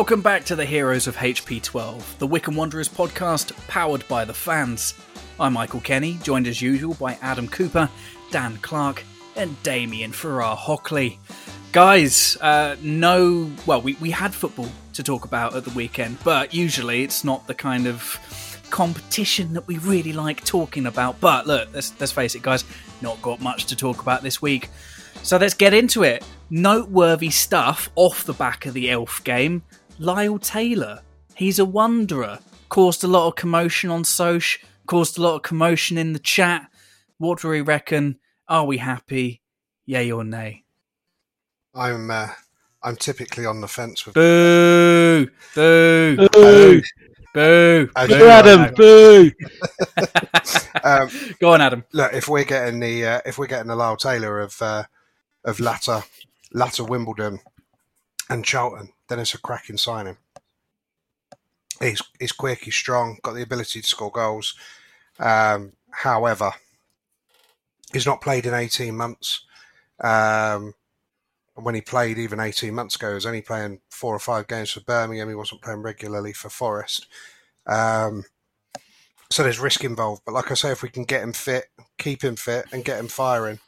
Welcome back to the Heroes of HP12, the Wycombe Wanderers podcast powered by the fans. I'm Michael Kenny, joined as usual by Adam Cooper, Dan Clark, and Damien Farrar Hockley. Guys, uh, no, well, we, we had football to talk about at the weekend, but usually it's not the kind of competition that we really like talking about. But look, let's, let's face it, guys, not got much to talk about this week. So let's get into it. Noteworthy stuff off the back of the Elf game. Lyle Taylor, he's a wanderer. Caused a lot of commotion on Soch, caused a lot of commotion in the chat. What do we reckon? Are we happy? Yay or nay? I'm uh, I'm typically on the fence with. Boo! Boo! Boo! Boo! As Boo, you are. Adam. boo! Um, Go on, Adam. look, if we're getting the uh, if we're getting the Lyle Taylor of uh, of latter latter Wimbledon and Charlton, then it's a cracking signing. He's he's quick, he's strong, got the ability to score goals. Um, however, he's not played in eighteen months. Um, and when he played even 18 months ago, he was only playing four or five games for Birmingham. He wasn't playing regularly for Forest. Um, so there's risk involved. But like I say, if we can get him fit, keep him fit, and get him firing,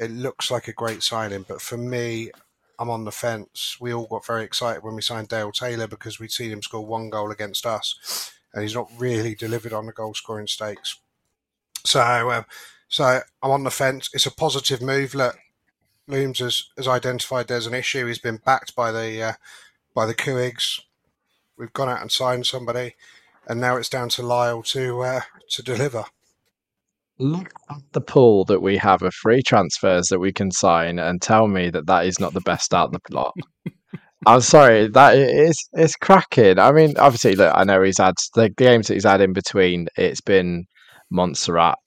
it looks like a great signing. But for me, I'm on the fence. We all got very excited when we signed Dale Taylor because we'd seen him score one goal against us, and he's not really delivered on the goal scoring stakes. So, um, so I'm on the fence. It's a positive move. Look, Blooms has, has identified there's an issue. He's been backed by the uh, by the Couhigs. We've gone out and signed somebody, and now it's down to Lyle to uh, to deliver. Look at the pool that we have of free transfers that we can sign, and tell me that that is not the best out of the lot. I'm sorry, that is it's cracking. I mean, obviously, look, I know he's had the games that he's had in between. It's been Montserrat,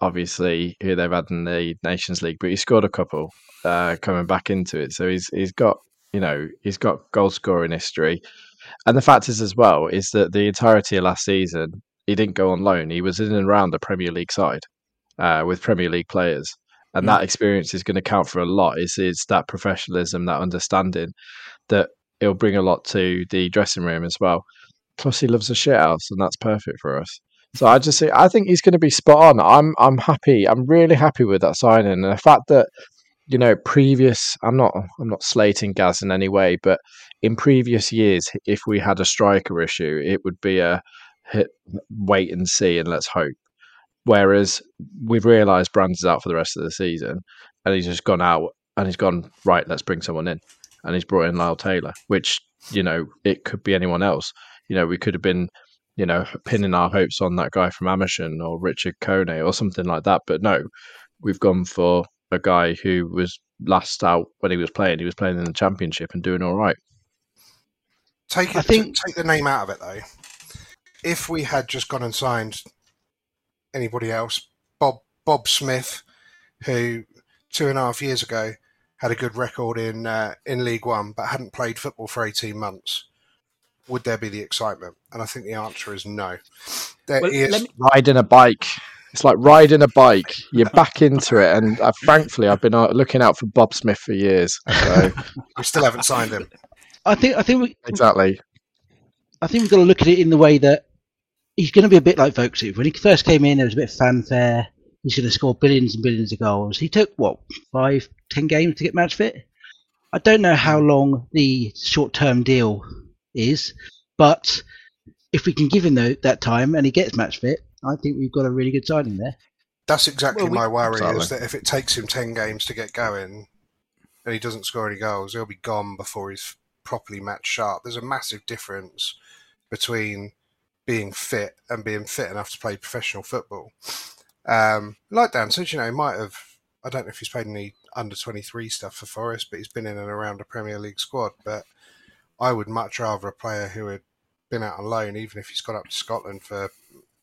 obviously, who they've had in the Nations League, but he scored a couple uh, coming back into it. So he's he's got you know he's got goal scoring history, and the fact is as well is that the entirety of last season he didn't go on loan. He was in and around the Premier League side uh, with Premier League players, and that experience is going to count for a lot. It's, is that professionalism, that understanding that it'll bring a lot to the dressing room as well. Plus, he loves a shit house, and that's perfect for us. So I just say I think he's going to be spot on. I'm I'm happy. I'm really happy with that signing, and the fact that you know previous. I'm not I'm not slating Gaz in any way, but in previous years, if we had a striker issue, it would be a hit, wait and see and let's hope. Whereas we've realised Brands is out for the rest of the season, and he's just gone out and he's gone right. Let's bring someone in, and he's brought in Lyle Taylor, which you know it could be anyone else. You know, we could have been, you know, pinning our hopes on that guy from Amersham or Richard Kone or something like that. But no, we've gone for a guy who was last out when he was playing. He was playing in the championship and doing all right. Take I it. think- take the name out of it though. If we had just gone and signed anybody else, Bob Bob Smith, who two and a half years ago had a good record in uh, in League One, but hadn't played football for eighteen months. Would there be the excitement? And I think the answer is no. There Well, is- me- riding a bike. It's like riding a bike. You're back into it, and uh, frankly, I've been uh, looking out for Bob Smith for years. So we still haven't signed him. I think I think we, exactly, I think we've got to look at it in the way that he's going to be a bit like Vokesy. When he first came in, there was a bit of fanfare. He's going to score billions and billions of goals. He took what five, ten games to get match fit. I don't know how long the short-term deal is, but if we can give him tho- that time and he gets match fit, I think we've got a really good signing there. That's exactly Well, we- my worry is that if it takes him 10 games to get going and he doesn't score any goals, he'll be gone before he's properly match sharp. There's a massive difference between being fit and being fit enough to play professional football. Um, like Dan said, you know, he might have, I don't know if he's played any under 23 stuff for Forest, but he's been in and around a Premier League squad. But I would much rather a player who had been out on loan, even if he's got up to Scotland for,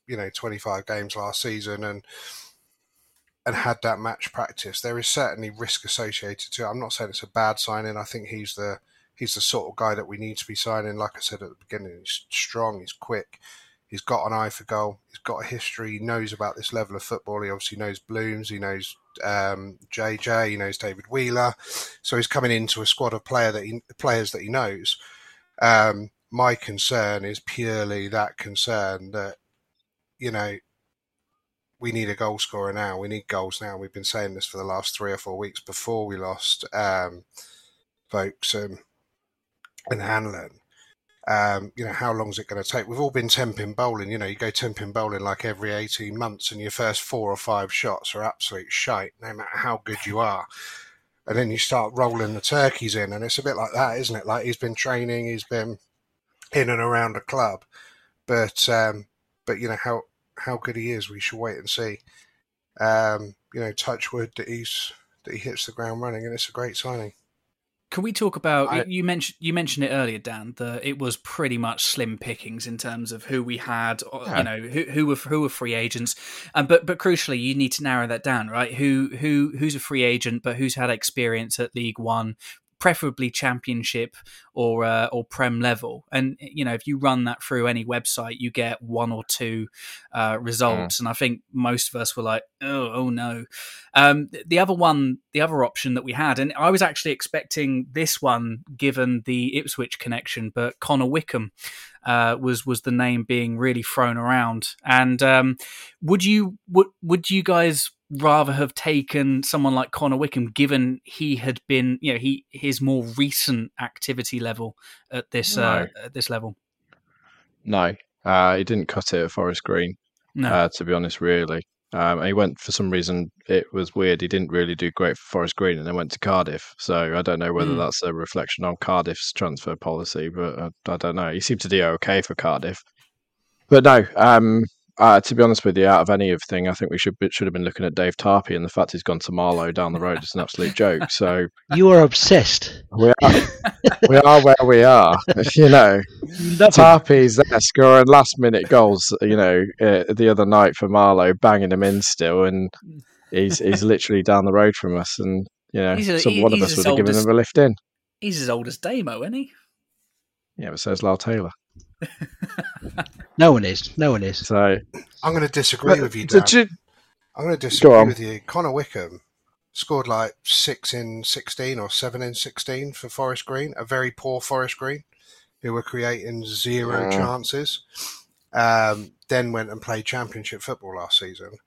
you know, 25 games last season and and had that match practice. There is certainly risk associated to it. I'm not saying it's a bad signing. I think he's the he's the sort of guy that we need to be signing. Like I said at the beginning, he's strong, he's quick, he's got an eye for goal, he's got a history, he knows about this level of football. He obviously knows Blooms, he knows um, JJ, he knows David Wheeler. So he's coming into a squad of player that he, players that he knows. Um, my concern is purely that concern that you know we need a goal scorer now. We need goals now. We've been saying this for the last three or four weeks before we lost um, Vokes and, and Hanlan. Um, you know, how long is it going to take? We've all been ten-pin bowling. You know, you go ten-pin bowling like every 18 months, and your first four or five shots are absolute shite, no matter how good you are. And then you start rolling the turkeys in, and it's a bit like that, isn't it? Like he's been training, he's been in and around the club, but um, but you know how how good he is, we should wait and see. Um, you know, touch wood that he's that he hits the ground running, and it's a great signing. Can we talk about I- you mentioned you mentioned it earlier, Dan? That it was pretty much slim pickings in terms of who we had, or, Yeah. you know, who who were who were free agents, um, but but crucially, you need to narrow that down, right? Who who who's a free agent, but who's had experience at League One, preferably Championship or uh, or Prem level, and you know, if you run that through any website, you get one or two uh, results, and I think most of us were like, oh, oh no. Um, the other one, the other option that we had, and I was actually expecting this one given the Ipswich connection, but Connor Wickham uh, was was the name being really thrown around. And um, would you would would you guys rather have taken someone like Connor Wickham, given he had been, you know, he his more recent activity level at this uh, at this level? no, uh, he didn't cut it at Forest Green. No, uh, to be honest, really. Um, and he went for some reason. It was weird. He didn't really do great for Forest Green, and then went to Cardiff. So I don't know whether Hmm. that's a reflection on Cardiff's transfer policy, but I, I don't know. He seemed to do okay for Cardiff, but no. Um, uh, to be honest with you, out of any of thing, I think we should should have been looking at Dave Tarpey, and the fact he's gone to Marlow down the road is an absolute joke. So You are obsessed. we are we are where we are. You know, You love. Tarpey's there scoring last minute goals, you know, uh, the other night for Marlow, banging them in still, and he's he's literally down the road from us, and you know, a- some, he- one of us as would have given as- him a lift in. he's as old as Damo, isn't he? Yeah, but says Lyle Taylor. No one is. No one is. So I'm going to disagree with you, Dan. ju- I'm going to disagree with you. Connor Wickham scored like six in 16 or seven in 16 for Forest Green, a very poor Forest Green, who were creating zero Mm. chances. Um, then went and played Championship football last season.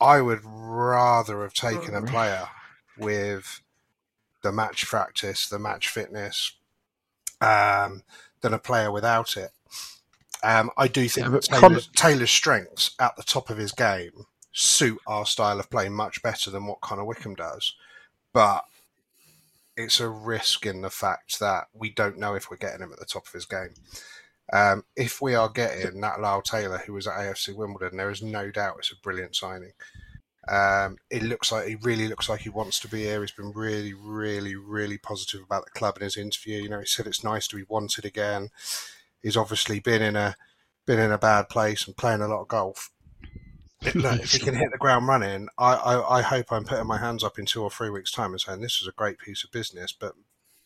I would rather have taken a player with the match practice, the match fitness, um, than a player without it. Um, I do think Yeah, that Taylor's, Con- Taylor's strengths at the top of his game suit our style of play much better than what Connor Wickham does. But it's a risk in the fact that we don't know if we're getting him at the top of his game. Um, if we are getting that Lyle Taylor, who was at AFC Wimbledon, there is no doubt it's a brilliant signing. Um, it looks like he really looks like he wants to be here. He's been really, really, really positive about the club in his interview. You know, he said it's nice to be wanted again. He's obviously been in a been in a bad place and playing a lot of golf. look, if he can hit the ground running, I, I, I hope I'm putting my hands up in two or three weeks' time and saying this is a great piece of business. But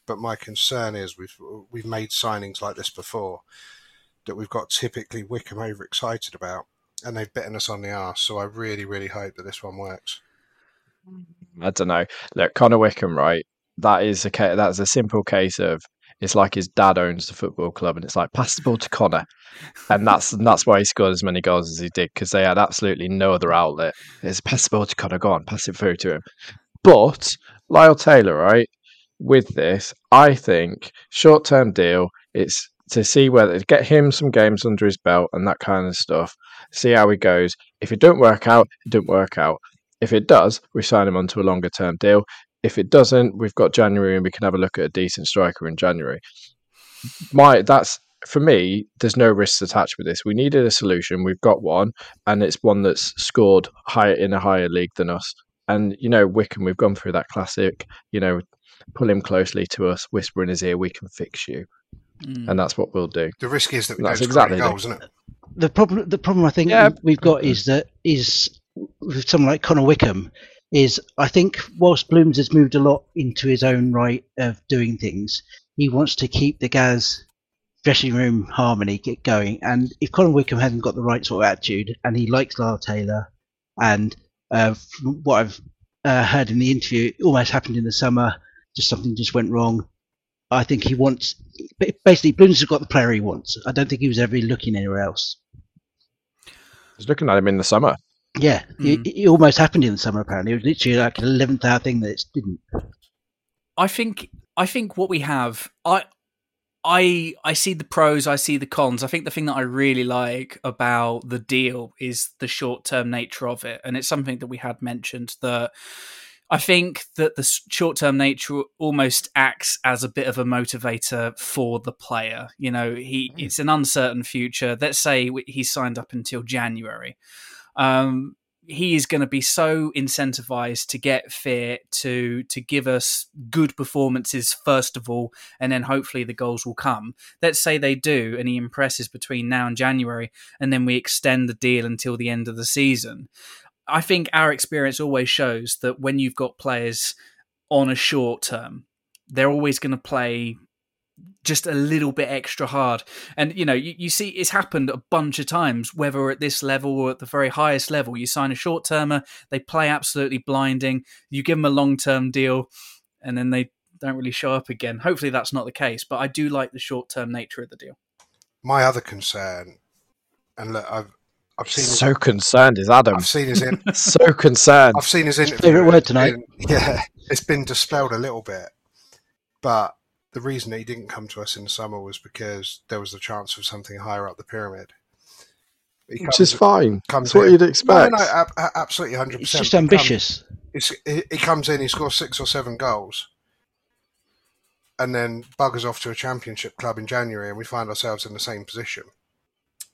but my concern is we've we've made signings like this before that we've got typically Wycombe overexcited about, and they've bitten us on the arse. So I really really hope that this one works. I don't know. Look, Connor Wickham, right? That is a that's a simple case of it's like his dad owns the football club, and it's like pass the ball to Connor, and that's and that's why he scored as many goals as he did because they had absolutely no other outlet. It's pass the ball to Connor, go on, pass it through to him. But Lyle Taylor, right? With this, I think short term deal. It's to see whether get him some games under his belt and that kind of stuff. See how he goes. If it don't work out, it don't work out. If it does, we sign him onto a longer term deal. If it doesn't, we've got January and we can have a look at a decent striker in January. My that's for me, there's no risks attached with this. We needed a solution. We've got one, and it's one that's scored higher in a higher league than us. And you know, Wycombe, we've gone through that classic. You know, pull him closely to us, whisper in his ear, "We can fix you," Mm. and that's what we'll do. The risk is that we That's don't exactly the- goals, isn't it? the problem the problem I think Yeah. we've got is that is with someone like Connor Wickham is I think whilst Blooms has moved a lot into his own right of doing things, he wants to keep the Gaz dressing room harmony get going. And if Connor Wickham hasn't got the right sort of attitude, and he likes Lyle Taylor, and uh, from what I've uh, heard in the interview, it almost happened in the summer. Just something just went wrong. I think he wants basically Blooms has got the player he wants. I don't think he was ever looking anywhere else. I was looking at him in the summer. Yeah, hmm. it, it almost happened in the summer. Apparently, it was literally like an eleventh hour thing that it didn't. I think I think what we have I I I see the pros, I see the cons. I think the thing that I really like about the deal is the short-term nature of it and it's something that we had mentioned that I think that the short-term nature almost acts as a bit of a motivator for the player. You know, he hmm. it's an uncertain future. Let's say he's signed up until January. Um, he is going to be so incentivized to get fit to to give us good performances first of all and then hopefully the goals will come. Let's say they do and he impresses between now and january and then we extend the deal until the end of the season. I think our experience always shows that when you've got players on a short term they're always going to play just a little bit extra hard. And you know, you, you see it's happened a bunch of times, whether at this level or at the very highest level. You sign a short termer, they play absolutely blinding. You give them a long term deal, and then they don't really show up again. Hopefully, that's not the case. But I do like the short term nature of the deal. My other concern, and look, I've I've seen So concerned is Adam. I've seen his in, so concerned. I've seen his interview. favourite word tonight. been- yeah, it's been dispelled a little bit, but the reason that he didn't come to us in the summer was because there was the chance of something higher up the pyramid. He Which is fine. comes That's what in- you'd expect. no, ab- a- absolutely, hundred percent. It's percent. just ambitious. It's, he he comes in, he scores six or seven goals, and then buggers off to a championship club in January, and we find ourselves in the same position.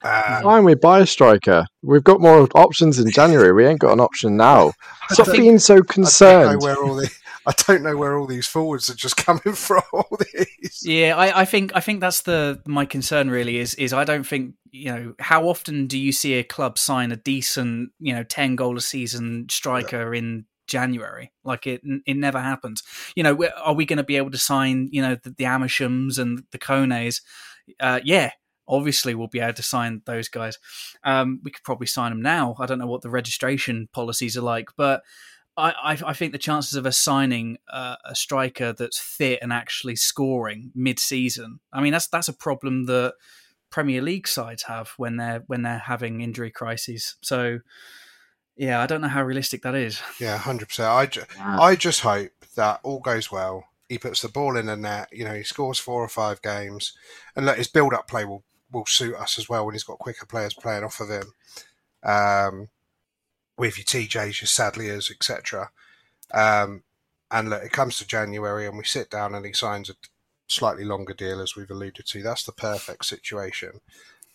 Uh, Fine, we buy a striker. We've got more options in January. We ain't got an option now. Stop being so I don't concerned. where all the I don't know where all these forwards are just coming from. All these. Yeah, I, I think I think that's the my concern really is is I don't think you know how often do you see a club sign a decent you know ten goal a season striker in January like it it never happens. You know, are we going to be able to sign you know the, the Amershams and the Kones? Uh, yeah, obviously we'll be able to sign those guys. Um, we could probably sign them now. I don't know what the registration policies are like, but I, I, I think the chances of us signing uh, a striker that's fit and actually scoring mid-season. I mean, that's that's a problem that Premier League sides have when they're when they're having injury crises. So, yeah, I don't know how realistic that is. Yeah, hundred percent. I, ju- I just hope that all goes well. He puts the ball in the net. You know, he scores four or five games, and look, his build-up play will will suit us as well when he's got quicker players playing off of him. Um, with your TJs, your Sadliers, etc. Um, and look, it comes to January, and we sit down, and he signs a slightly longer deal, as we've alluded to. That's the perfect situation.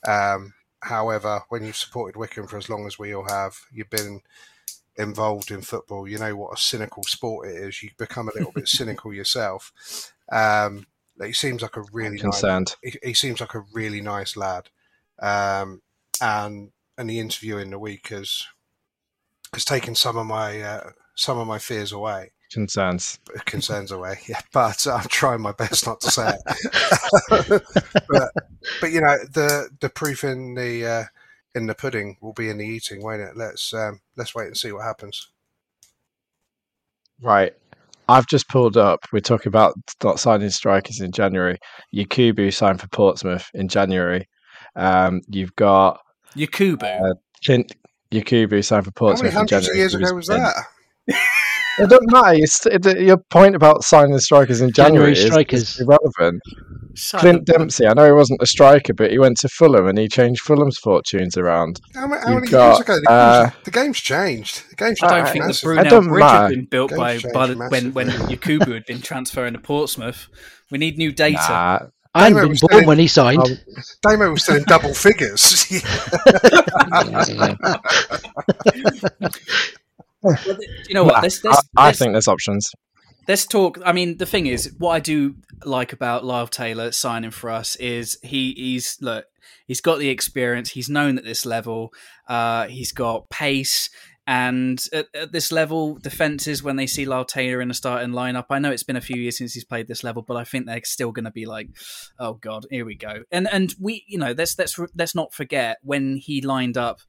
Um, however, when you've supported Wycombe for as long as we all have, you've been involved in football, you know what a cynical sport it is. You become a little bit cynical yourself. Um, he seems like a really nice, concerned. he, he seems like a really nice lad. Um, and and the interview in the week has has taken some of my uh, some of my fears away, Concerns. concerns away. Yeah, but I'm trying my best not to say it. but, but you know, the the proof in the uh, in the pudding will be in the eating, won't it? Let's um, let's wait and see what happens. Right. I've just pulled up. We're talking about not signing strikers in January. Yakubu signed for Portsmouth in January. Um, you've got Yakubu. uh, Clint Yakubu signed for Portsmouth. How many Portsmouth in hundreds of years ago was that? It doesn't matter. You st- it- your point about signing the strikers in January, January is- is, irrelevant. So Clint Dempsey, I know he wasn't a striker, but he went to Fulham and he changed Fulham's fortunes around. How, ma- how many got, years ago? The, uh, game's, the game's changed. The game's I don't changed think the. Brunel It doesn't Bridge had been built by, by the, when when massively. Yakubu had been transferring to Portsmouth. We need new data. Nah, I hadn't Damo was born in- when he signed. Um, Damo was still in double figures. You know what? nah, Let's, let's, I, I let's- think there's options. let's talk. I mean, the thing is, what I do like about Lyle Taylor signing for us is he he's look, he's got the experience. He's known at this level. Uh, he's got pace. And at, at this level, defenses when they see Lyle Taylor in a starting lineup, I know it's been a few years since he's played this level, but I think they're still going to be like, "Oh God, here we go." And and we, you know, let's let's let's not forget when he lined up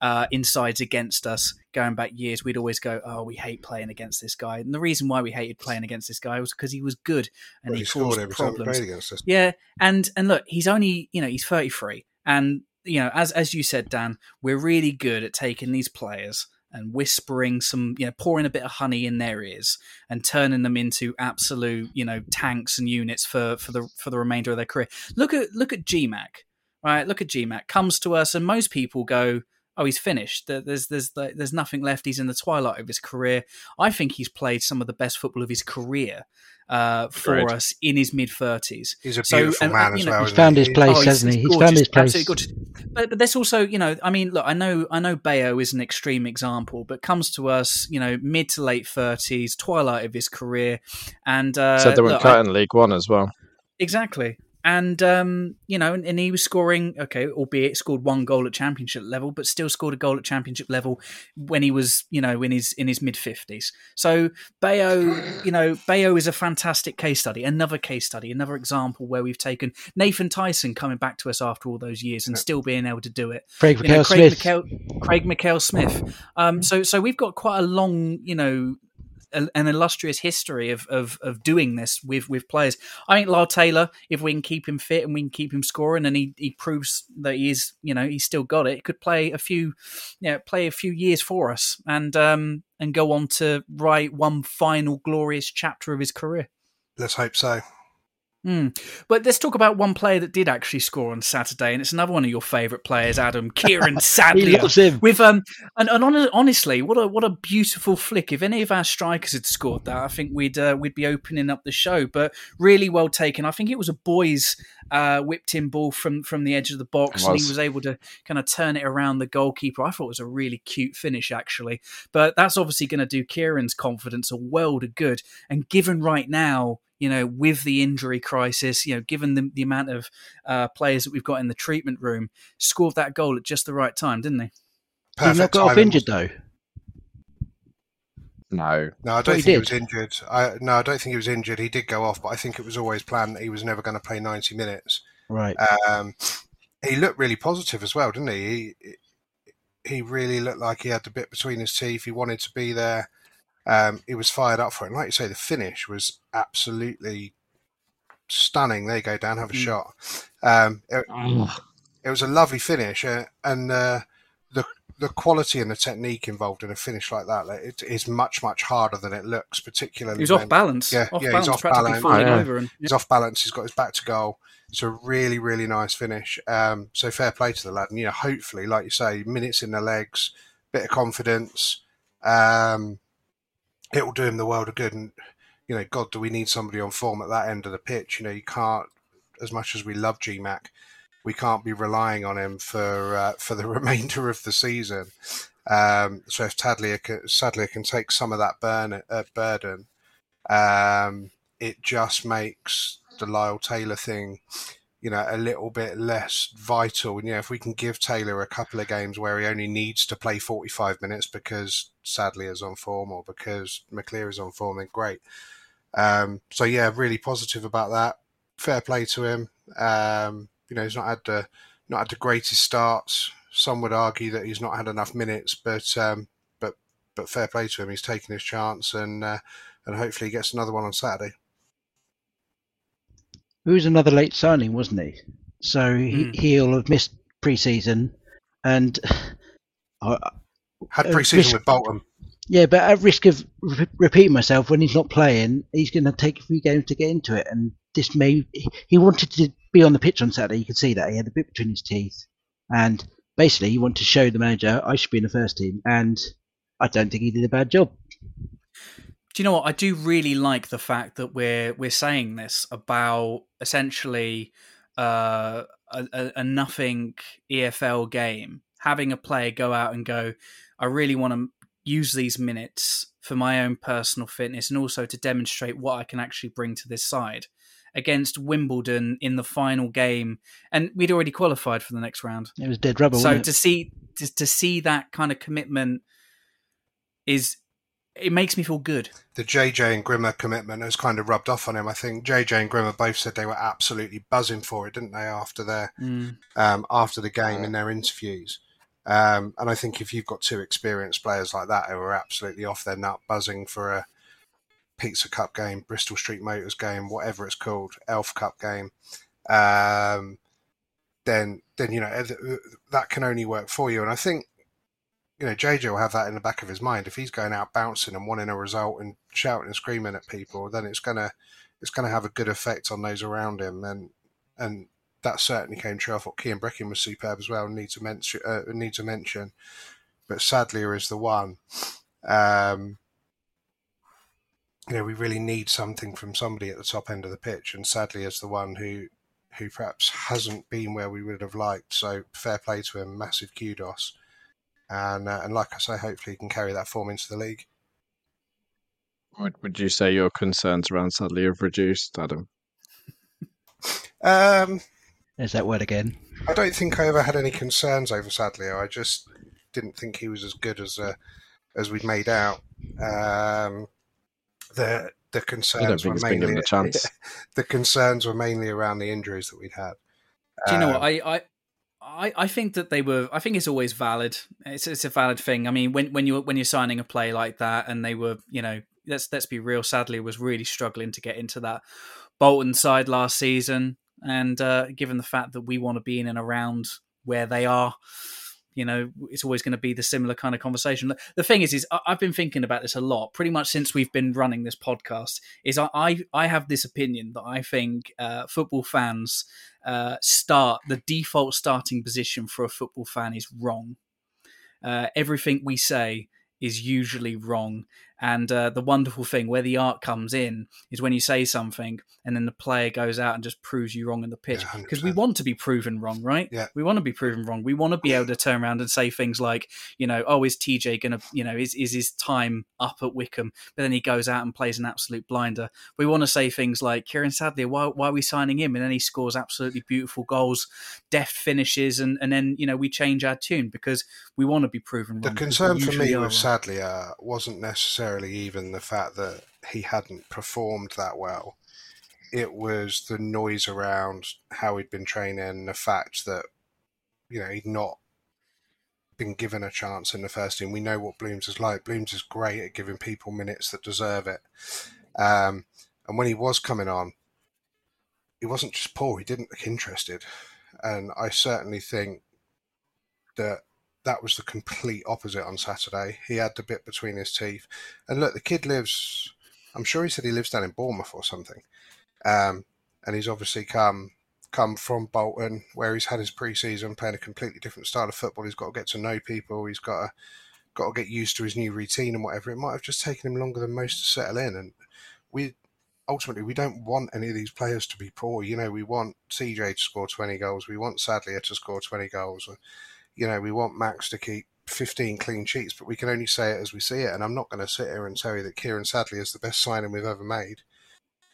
uh, insides against us going back years, we'd always go, "Oh, we hate playing against this guy." And the reason why we hated playing against this guy was because he was good and Well, he, he scored caused every problems. played against us. Yeah, and and look, he's only you know he's thirty three, and you know as as you said, Dan, we're really good at taking these players and whispering some, you know, pouring a bit of honey in their ears and turning them into absolute, you know, tanks and units for for the for the remainder of their career. Look at look at GMAC, right? Look at GMAC comes to us, and most people go. Oh, he's finished. There- There's there's there's nothing left. He's in the twilight of his career. I think he's played some of the best football of his career uh, for Agreed. us in his mid thirties. He's a So, beautiful and- man and, as you know, well. He's found he? his place, Oh, hasn't he? He's gorgeous, found his place. But, but there's also, you know, I mean, look, I know, I know, Bayo is an extreme example, but comes to us, you know, mid to late thirties, twilight of his career, and uh, Said they weren't look, I- cutting League One as well. exactly. And um, you know, and, and he was scoring. Okay, albeit scored one goal at championship level, but still scored a goal at championship level when he was, you know, in his in his mid fifties. So Bayo, you know, Bayo is a fantastic case study. Another case study, another example where we've taken Nathan Tyson coming back to us after all those years and still being able to do it. Craig You Mackail Craig Smith. Mackail, Craig Mackail Smith. Um, so so we've got quite a long, you know, an illustrious history of, of of doing this with with players. I think Lyle Taylor, if we can keep him fit and we can keep him scoring, and he, he proves that he is, you know, he's still got it. Could play a few, you know, play a few years for us, and um and go on to write one final glorious chapter of his career. Let's hope so. Hmm. But let's talk about one player that did actually score on Saturday, and it's another one of your favourite players, Adam Kieran He Sadlier. loves him. With um, and, and hon- honestly, what a what a beautiful flick. If any of our strikers had scored that, I think we'd uh, we'd be opening up the show. But really well taken. I think it was a boys uh, whipped in ball from from the edge of the box, and he was. was able to kind of turn it around the goalkeeper. I thought it was a really cute finish, actually. But that's obviously going to do Kieran's confidence a world of good. And given right now. You know, with the injury crisis, you know, given the, the amount of uh, players that we've got in the treatment room, scored that goal at just the right time, didn't he? Did he not got off injured though? No. No, I don't he think he was injured. I, no, I don't think he was injured. He did go off, but I think it was always planned that he was never going to play 90 minutes. Right. Um, he looked really positive as well, didn't he? He he really looked like he had the bit between his teeth. He wanted to be there. Um, he was fired up for it. And like you say, the finish was absolutely stunning. There you go, Dan. Have a Mm. shot. Um, it, Oh, it was a lovely finish, uh, and uh, the the quality and the technique involved in a finish like that like, it is much much harder than it looks. Particularly, He was when off balance. Yeah, off yeah, he's off balance. falling Oh, yeah. over. And, he's off balance. He's got his back to goal. It's a really really nice finish. Um, so fair play to the lad. And you know, hopefully, like you say, minutes in the legs, bit of confidence. Um, it will do him the world of good. And you know, God, do we need somebody on form at that end of the pitch? You know, you can't. As much as we love GMAC, we can't be relying on him for uh, for the remainder of the season. Um, so if Sadlier can, can take some of that burn, uh, burden, um, it just makes the Lyle Taylor thing you know, a little bit less vital. And, you know, if we can give Taylor a couple of games where he only needs to play 45 minutes because Sadlier is on form or because McCleary is on form, then great. Um, so, yeah, really positive about that. Fair play to him. Um, you know, he's not had the, not had the greatest starts. Some would argue that he's not had enough minutes, but um, but but fair play to him. He's taken his chance, and uh, and hopefully he gets another one on Saturday. He was another late signing, wasn't he? So he, Mm. he'll have missed pre-season, and I, Had Uh, pre-season with Bolton. yeah, but at risk of re- repeating myself, when he's not playing, he's going to take a few games to get into it, and this may he wanted to be on the pitch on Saturday. You could see that he had a bit between his teeth, and basically he wanted to show the manager I should be in the first team, and I don't think he did a bad job. Do you know what? I do really like the fact that we're we're saying this about essentially uh, a, a, nothing EFL game, having a player go out and go, I really want to use these minutes for my own personal fitness and also to demonstrate what I can actually bring to this side against Wimbledon in the final game, and we'd already qualified for the next round. It was dead rubber. so to see to, to see that kind of commitment is it makes me feel good. The JJ and Grimmer commitment has kind of rubbed off on him. I think JJ and Grimmer both said they were absolutely buzzing for it, didn't they? After their um, after the game in their interviews. Um, and I think if you've got two experienced players like that who are absolutely off their nut buzzing for a Pizza Cup game, Bristol Street Motors game, whatever it's called, Elf Cup game, um, then then you know that can only work for you. And I think you know JJ will have that in the back of his mind if he's going out bouncing and wanting a result and shouting and screaming at people, then it's gonna it's gonna have a good effect on those around him. And and that certainly came true. I thought Kean Breckin was superb as well. Need to mention, uh, need to mention, but Sadlier is the one. Um, you know, we really need something from somebody at the top end of the pitch, and sadly, is the one who who perhaps hasn't been where we would have liked. So fair play to him, massive kudos, and uh, and like I say, hopefully he can carry that form into the league. Would, would you say your concerns around Sadlier have reduced, Adam? Um, There's that word again. I don't think I ever had any concerns over Sadlier. I just didn't think he was as good as uh, as we'd made out. Um, the the I don't concerns think were it's been given mainly a chance. the concerns were mainly around the injuries that we'd had. Do you know what Um, I, I I I think that they were. I think it's always valid. It's it's a valid thing. I mean, when when you when you're signing a play like that, and they were, you know, let's let's be real. Sadlier, was really struggling to get into that Bolton side last season, and uh, given the fact that we want to be in and around where they are. You know, it's always going to be the similar kind of conversation. The thing is, is I've been thinking about this a lot, pretty much since we've been running this podcast. Is I I, I have this opinion that I think uh, football fans uh, start the default starting position for a football fan is wrong. Uh, everything we say is usually wrong. And uh, the wonderful thing where the art comes in is when you say something and then the player goes out and just proves you wrong in the pitch. Yeah, Because we want to be proven wrong, right? Yeah. We want to be proven wrong. We want to be able to turn around and say things like, you know, oh, is TJ going to, you know, is, is his time up at Wycombe? But then he goes out and plays an absolute blinder. We want to say things like, Kieran Sadlier, why, why are we signing him? And then he scores absolutely beautiful goals, deft finishes, and, and then, you know, we change our tune because we want to be proven wrong. The concern for me with wrong. Sadlier wasn't necessarily even the fact that he hadn't performed that well. It was the noise around how he'd been training, the fact that you know he'd not been given a chance in the first team. We know what Blooms is like. Blooms is great at giving people minutes that deserve it. Um, and when he was coming on, he wasn't just poor; he didn't look interested. And I certainly think that that was the complete opposite on Saturday. He had the bit between his teeth. And look, the kid lives, I'm sure he said he lives down in Bournemouth or something. Um, and he's obviously come come from Bolton, where he's had his pre-season playing a completely different style of football. He's got to get to know people. He's got to got to get used to his new routine and whatever. It might have just taken him longer than most to settle in. And we ultimately we don't want any of these players to be poor. You know, we want CJ to score 20 goals. We want Sadlier to score 20 goals you know, we want Max to keep 15 clean sheets, but we can only say it as we see it. And I'm not going to sit here and tell you that Kieran Sadlier is the best signing we've ever made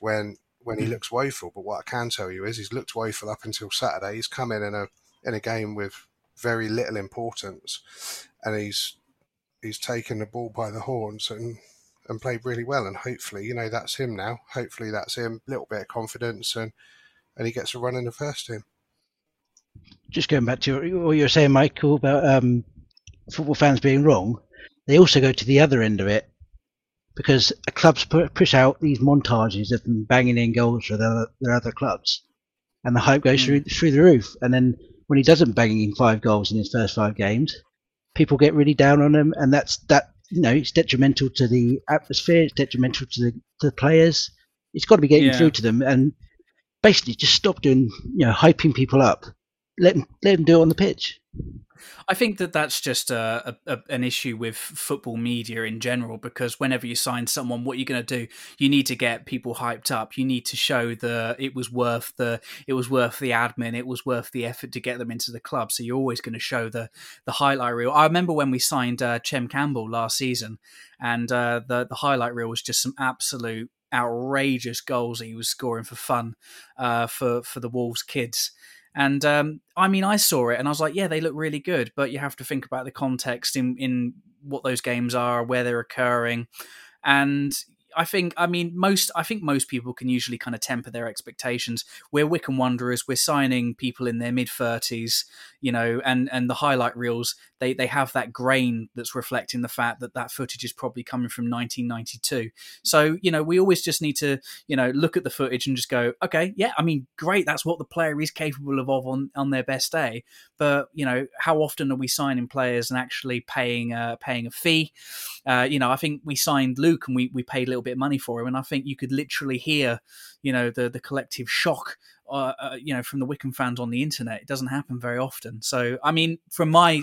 when when he mm-hmm. looks woeful. But what I can tell you is he's looked woeful up until Saturday. He's come in in a in a game with very little importance, and he's he's taken the ball by the horns and and played really well. And hopefully, you know, that's him now. Hopefully, that's him. A little bit of confidence, and and he gets a run in the first team. Just going back to what you were saying, Michael, about um, football fans being wrong. They also go to the other end of it because clubs push out these montages of them banging in goals for their, their other clubs, and the hype goes through through the roof. And then when he doesn't bang in five goals in his first five games, people get really down on him, and that's that. You know, it's detrimental to the atmosphere. It's detrimental to the to the players. It's got to be getting Yeah. through to them, and basically just stop doing you know hyping people up. Let them let them do it on the pitch. I think that that's just a, a- an issue with football media in general because whenever you sign someone, what you're going to do, you need to get people hyped up. You need to show the it was worth the it was worth the admin, it was worth the effort to get them into the club. So you're always going to show the the highlight reel. I remember when we signed uh, Chem Campbell last season, and uh, the the highlight reel was just some absolute outrageous goals that he was scoring for fun uh, for for the Wolves kids. And um, I mean, I saw it and I was like, yeah, they look really good. But you have to think about the context in, in what those games are, where they're occurring. And I think, I mean, most, I think most people can usually kind of temper their expectations. We're Wycombe Wanderers. We're signing people in their mid 30s, you know, and, and the highlight reels, they, they have that grain that's reflecting the fact that that footage is probably coming from 1992. So, you know, we always just need to, you know, look at the footage and just go, okay, yeah, I mean, great. That's what the player is capable of on, on their best day. But, you know, how often are we signing players and actually paying, uh, paying a fee? Uh, you know, I think we signed Luke and we, we paid a little bit of money for him. And I think you could literally hear, you know, the, the collective shock, uh, uh, you know, from the Wycombe fans on the internet. It doesn't happen very often. So, I mean, from my,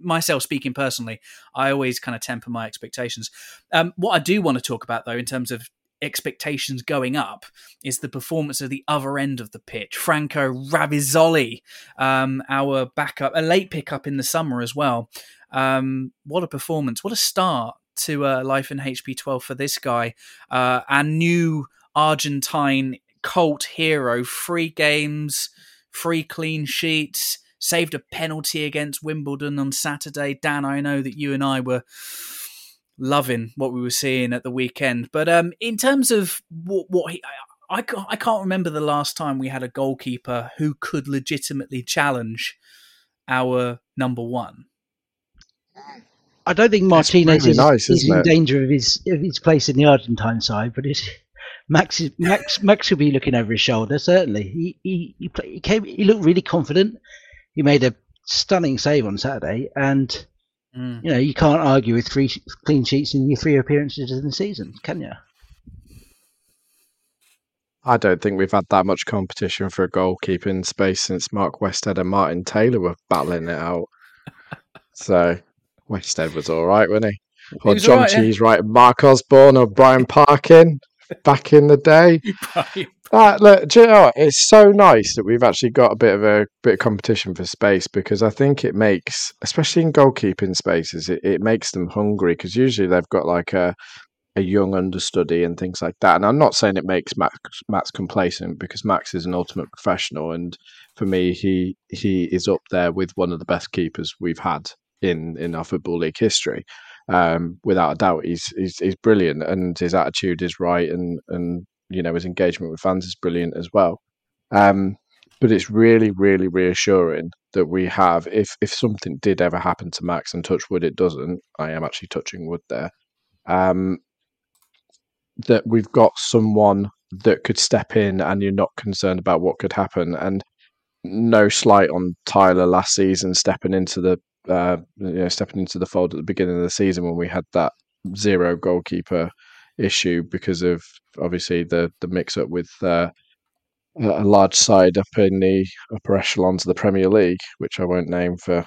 myself speaking personally, I always kind of temper my expectations. Um, what I do want to talk about, though, in terms of expectations going up, is the performance of the other end of the pitch. Franco Ravizzoli, um, our backup, a late pickup in the summer as well. Um, what a performance! What a start to uh, life in HP 12 for this guy. Uh, our new Argentine cult hero, three games, three clean sheets, saved a penalty against Wimbledon on Saturday. Dan, I know that you and I were loving what we were seeing at the weekend. But um, in terms of what, what he, I, I, can't remember the last time we had a goalkeeper who could legitimately challenge our number one. I don't think Martinez really is, nice, is in it? danger of his of his place in the Argentine side, but it's, Max is, Max Max will be looking over his shoulder. Certainly, he he he, play, he came. He looked really confident. He made a stunning save on Saturday, and Mm. you know you can't argue with three clean sheets in your three appearances in the season, can you? I don't think we've had that much competition for a goalkeeping space since Mark Westhead and Martin Taylor were battling it out. so Westhead was all right, wasn't he? Or was John all right, yeah. Right? Mark Osborne or Brian Parkin back in the day. Uh, look, you know? It's so nice that we've actually got a bit of a bit of competition for space because I think it makes, especially in goalkeeping spaces, it, it makes them hungry because usually they've got like a a young understudy and things like that. And I'm not saying it makes Max Max complacent because Max is an ultimate professional, and for me, he he is up there with one of the best keepers we've had in in our football league history. Um, without a doubt, he's, he's he's brilliant, and his attitude is right, and and you know his engagement with fans is brilliant as well. Um, but it's really, really reassuring that we have. If if something did ever happen to Max, and touch wood, it doesn't. I am actually touching wood there. Um, that we've got someone that could step in, and you're not concerned about what could happen. And no slight on Tyler last season stepping into the uh, you know stepping into the fold at the beginning of the season when we had that zero goalkeeper issue because of obviously the the mix up with uh, a large side up in the upper echelons of the Premier League, which I won't name for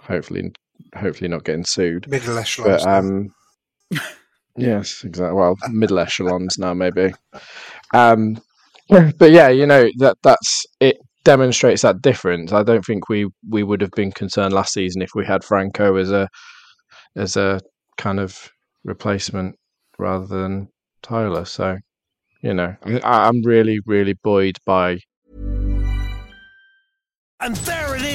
hopefully hopefully not getting sued. Middle echelons. But um, yes, exactly. Well, middle echelons now maybe. Um, but yeah, you know that that's it demonstrates that difference. I don't think we we would have been concerned last season if we had Franco as a as a kind of replacement rather than Tyler. So You know, I, I'm really, really buoyed by And there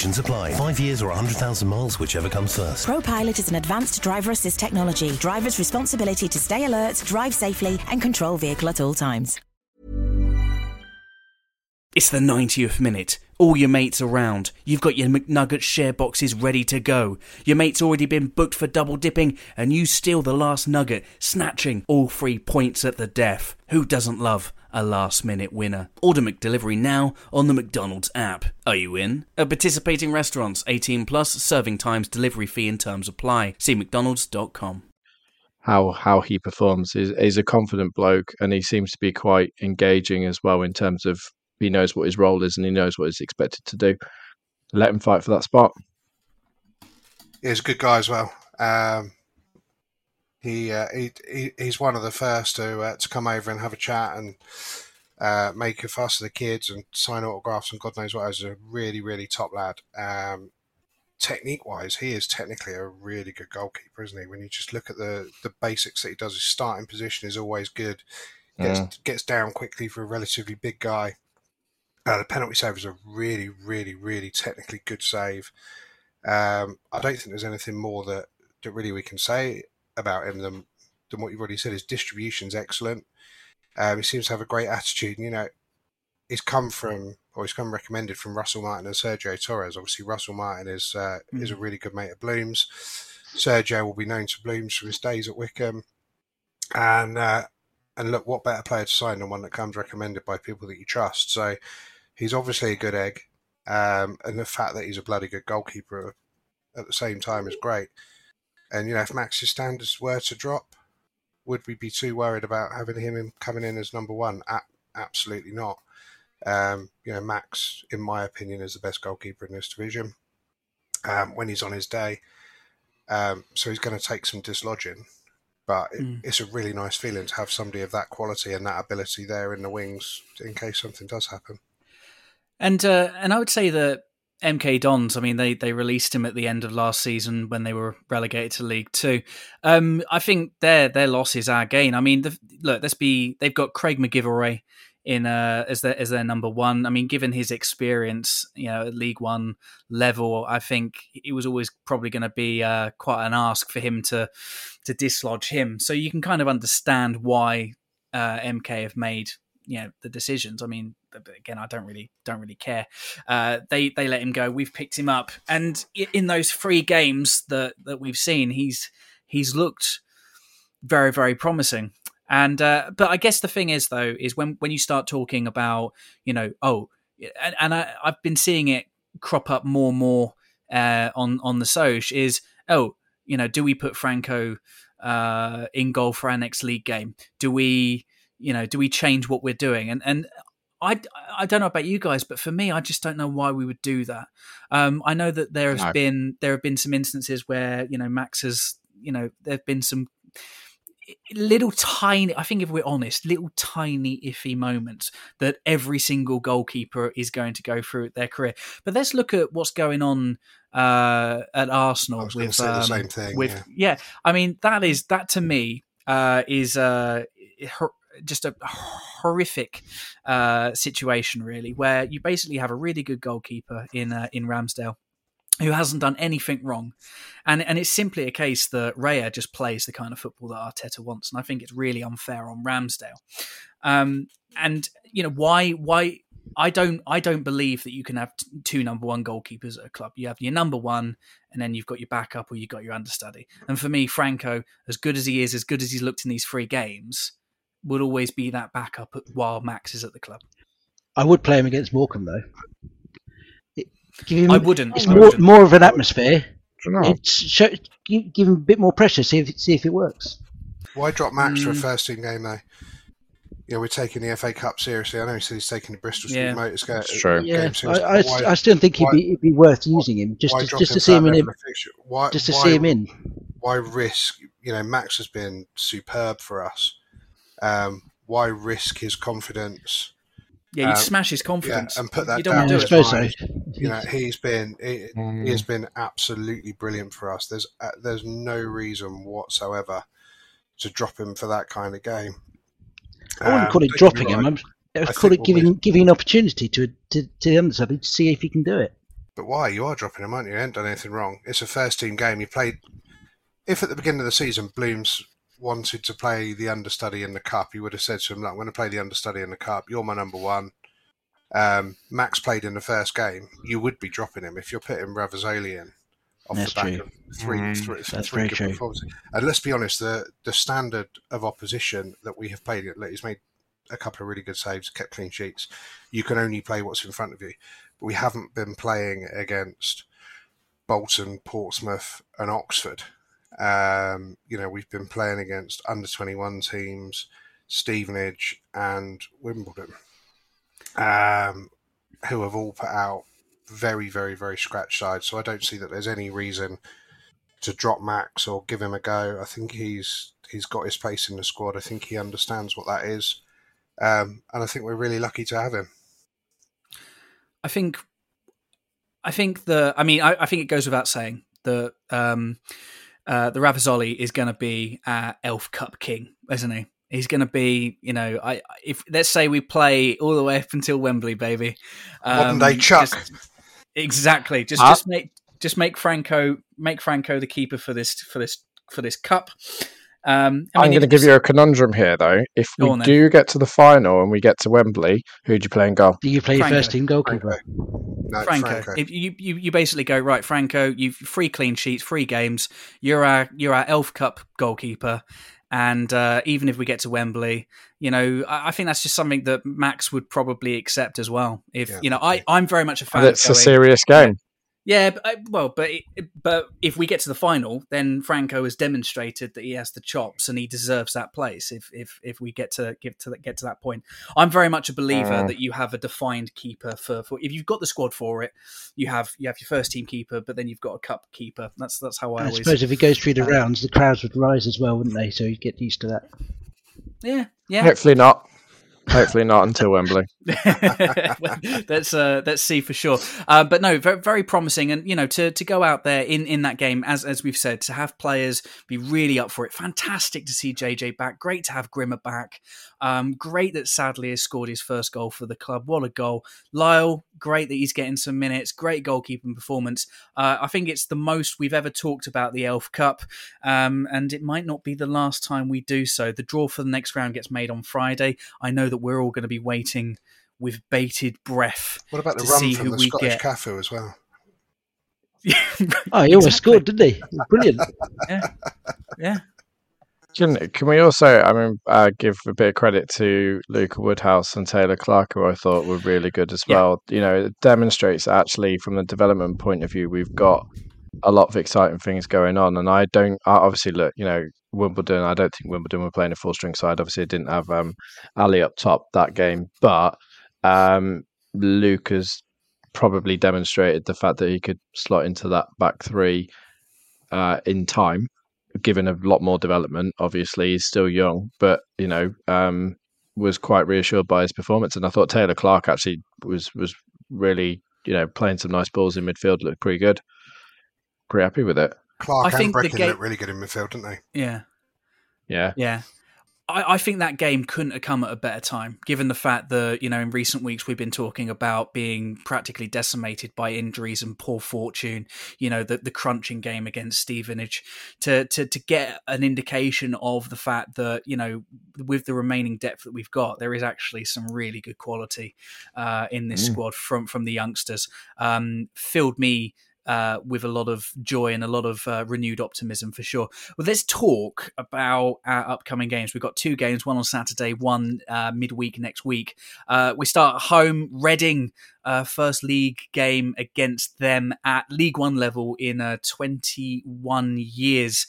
conditions apply. Five years or 100,000 miles, whichever comes first. ProPilot is an advanced driver assist technology. Driver's responsibility to stay alert, drive safely, and control vehicle at all times. It's the 90th minute. All your mates around. You've got your McNugget share boxes ready to go. Your mate's already been booked for double dipping, and you steal the last nugget, snatching all three points at the death. Who doesn't love a last minute winner? Order McDelivery now on the McDonald's app. Are you in? At participating restaurants, 18 plus, serving times, delivery fee and terms apply. See McDonald's.com. how how he performs. He's, he's a confident bloke, and he seems to be quite engaging as well in terms of he knows what his role is and he knows what he's expected to do. Let him fight for that spot. He's a good guy as well. Um, he, uh, he he he's one of the first to uh, to come over and have a chat and uh, make a fuss of the kids and sign autographs and God knows what. He's a really really top lad. Um, technique wise, he is technically a really good goalkeeper, isn't he? When you just look at the the basics that he does, his starting position is always good. Gets gets down quickly for a relatively big guy. Uh, the penalty save is a really, really, really technically good save. Um, I don't think there's anything more that, that really we can say about him than than what you've already said. His distribution's excellent. Um, he seems to have a great attitude. And, you know, he's come from or he's come recommended from Russell Martin and Sergio Torres. Obviously, Russell Martin is uh, is a really good mate of Bloom's. Sergio will be known to Bloom's from his days at Wycombe, and uh, and look, what better player to sign than one that comes recommended by people that you trust. So he's obviously a good egg, um, and the fact that he's a bloody good goalkeeper at the same time is great. And you know, if Max's standards were to drop, would we be too worried about having him in, coming in as number one? Absolutely not. Um, you know, Max, in my opinion, is the best goalkeeper in this division um, when he's on his day. Um, so he's going to take some dislodging, but it, Mm. it's a really nice feeling to have somebody of that quality and that ability there in the wings in case something does happen. And uh, and I would say that MK Dons, I mean, they they released him at the end of last season when they were relegated to League Two. Um, I think their their loss is our gain. I mean, the, look, let's be. They've got Craig MacGillivray in uh, as their as their number one. I mean, given his experience, you know, at League One level, I think it was always probably going to be uh, quite an ask for him to to dislodge him. So you can kind of understand why uh, MK have made you know the decisions. I mean, again, I don't really don't really care. Uh, they they let him go. We've picked him up, and in those three games that that we've seen, he's he's looked very very promising. And uh, but I guess the thing is though is when when you start talking about you know oh and, and I, I've been seeing it crop up more and more uh, on on the Soch is oh you know do we put Franco uh, in goal for our next league game? Do we you know do we change what we're doing? And and I, I don't know about you guys, but for me, I just don't know why we would do that. Um, I know that there has No. been there have been some instances where you know Max has you know there have been some little tiny i think if we're honest little tiny iffy moments that every single goalkeeper is going to go through their career but let's look at what's going on uh at arsenal with say the um, same thing. with yeah. yeah. i mean that is that to me uh is uh just a horrific uh situation really where you basically have a really good goalkeeper in uh, in ramsdale who hasn't done anything wrong. And and it's simply a case that Raya just plays the kind of football that Arteta wants. And I think it's really unfair on Ramsdale. Um, and you know why why I don't I don't believe that you can have two number one goalkeepers at a club. You have your number one, and then you've got your backup or you've got your understudy. And for me, Franco, as good as he is, as good as he's looked in these three games, would always be that backup while Max is at the club. I would play him against Morecambe though. It, give him, I wouldn't. It's I more, wouldn't. more of an atmosphere. It's show, give, give him a bit more pressure. See if see if it works. Why drop Max for a Mm. first team game though? you know, we're taking the FA Cup seriously. I know he said he's taking the Bristol Street Yeah. Motors game. It's true. Yeah, game I, seriously. I, Why- I still think he'd why- be, it'd be worth using him just to, just him to see him in level it, of fixture? Why, just to why, see him in. Why risk? You know, Max has been superb for us. Um, why risk his confidence? Yeah, you Um, smash his Yeah, confidence. and put that you don't down. Want to do it. so. You know, he's been he, Mm. he has been absolutely brilliant for us. There's uh, there's no reason whatsoever to drop him for that kind of game. I wouldn't Um, call it dropping me him. wrong, I'm, I would call think it we'll giving giving an opportunity to to, to the understudy to see if he can do it. But why? You are dropping him, aren't you? You ain't done anything wrong. It's a first team game. You played. If at the beginning of the season Blooms wanted to play the understudy in the cup, you would have said to him, "Look, I'm going to play the understudy in the cup. You're my number one." Um, Max played in the first game. You would be dropping him if you're putting Ravizzoli in off That's the back true. of three, Mm, three, that's three good true. performances. And let's be honest, the the standard of opposition that we have played, look, he's made a couple of really good saves, kept clean sheets. You can only play what's in front of you. But we haven't been playing against Bolton, Portsmouth, and Oxford. Um, you know, we've been playing against under 21 teams, Stevenage, and Wimbledon, um, who have all put out very, very, very scratch sides. So I don't see that there's any reason to drop Max or give him a go. I think he's he's got his place in the squad. I think he understands what that is, um, and I think we're really lucky to have him. I think, I think the. I mean, I, I think it goes without saying that um, uh, the Ravizzoli is going to be our Elf Cup king, isn't he? He's going to be, you know, I if let's say we play all the way up until Wembley, baby. Modern day Chuck. just- exactly. Just Ah. just make just make Franco make Franco the keeper for this for this for this cup. Um, I I'm going to give you a conundrum here, though. If we on then. do get to the final and we get to Wembley, who do you play in goal? Do you play your Franco. first team goalkeeper? No, Franco. Franco. If you, you you basically go right, Franco. You've three clean sheets, three games. You're our you're our Elf Cup goalkeeper, and uh, even if we get to Wembley, you know, I, I think that's just something that Max would probably accept as well. If Yeah. you know, I I'm very much a fan. It's of a serious game. Yeah, but, uh, well, but it, but if we get to the final, then Franco has demonstrated that he has the chops and he deserves that place. If if if we get to get to get to that point, I'm very much a believer Mm. that you have a defined keeper for, for if you've got the squad for it, you have you have your first team keeper, but then you've got a cup keeper. That's that's how I I always suppose if he goes through the uh, rounds, the crowds would rise as well, wouldn't they? So you'd get used to that. yeah yeah. Hopefully not. Hopefully not until Wembley. Let's uh, let's see for sure. Uh, but no, very, very promising, and you know to to go out there in, in that game as as we've said to have players be really up for it. Fantastic to see JJ back. Great to have Grimmer back. Um, great that Sadlier has scored his first goal for the club. What a goal! Lyle, great that he's getting some minutes. Great goalkeeping performance. Uh, I think it's the most we've ever talked about the Elf Cup, um, and it might not be the last time we do so. The draw for the next round gets made on Friday. I know that we're all going to be waiting with bated breath. What about the to run see from who the we Scottish get. Cafu as well? Oh, he almost Exactly. scored, didn't he? Brilliant. Yeah, Can, can we also, I mean, uh, give a bit of credit to Luca Woodhouse and Taylor Clark, who I thought were really good as Yeah. well. You know, it demonstrates actually from the development point of view, we've got a lot of exciting things going on. And I don't, I obviously, look, you know, Wimbledon, I don't think Wimbledon were playing a full string side. Obviously, it didn't have um, Ali up top that game, but um, Luke has probably demonstrated the fact that he could slot into that back three uh, in time given a lot more development. Obviously, he's still young, but you know, um, was quite reassured by his performance. And I thought Taylor Clark actually was was really you know playing some nice balls in midfield. Looked pretty good. Pretty happy with it. Clark I and think the Brecken ga- looked really good in midfield, didn't they? yeah, Yeah, yeah. I, I think that game couldn't have come at a better time, given the fact that you know in recent weeks we've been talking about being practically decimated by injuries and poor fortune. You know the the crunching game against Stevenage to to to get an indication of the fact that you know with the remaining depth that we've got, there is actually some really good quality uh, in this Mm. squad from from the youngsters. Um, filled me uh, with a lot of joy and a lot of uh, renewed optimism for sure. Well, let's talk about our upcoming games. We've got two games, one on Saturday, one uh, midweek next week. Uh, we start home, Reading, uh, first league game against them at League One level in uh, 21 years.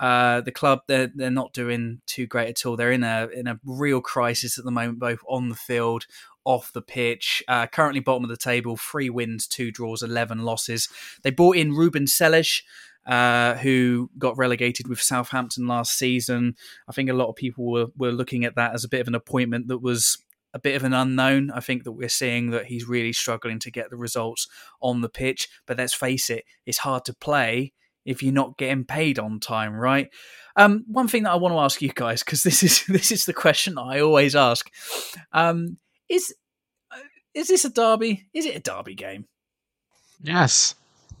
Uh, the club they're they're not doing too great at all. They're in a in a real crisis at the moment, both on the field, off the pitch. Uh, currently bottom of the table, three wins, two draws, eleven losses. They brought in Ruben Selles. Uh, who got relegated with Southampton last season? I think a lot of people were, were looking at that as a bit of an appointment that was a bit of an unknown. I think that we're seeing that he's really struggling to get the results on the pitch. But let's face it, it's hard to play if you're not getting paid on time, right? Um, one thing that I want to ask you guys, because this is this is the question that I always ask, um, is uh, is this a derby? Is it a derby game? Yes.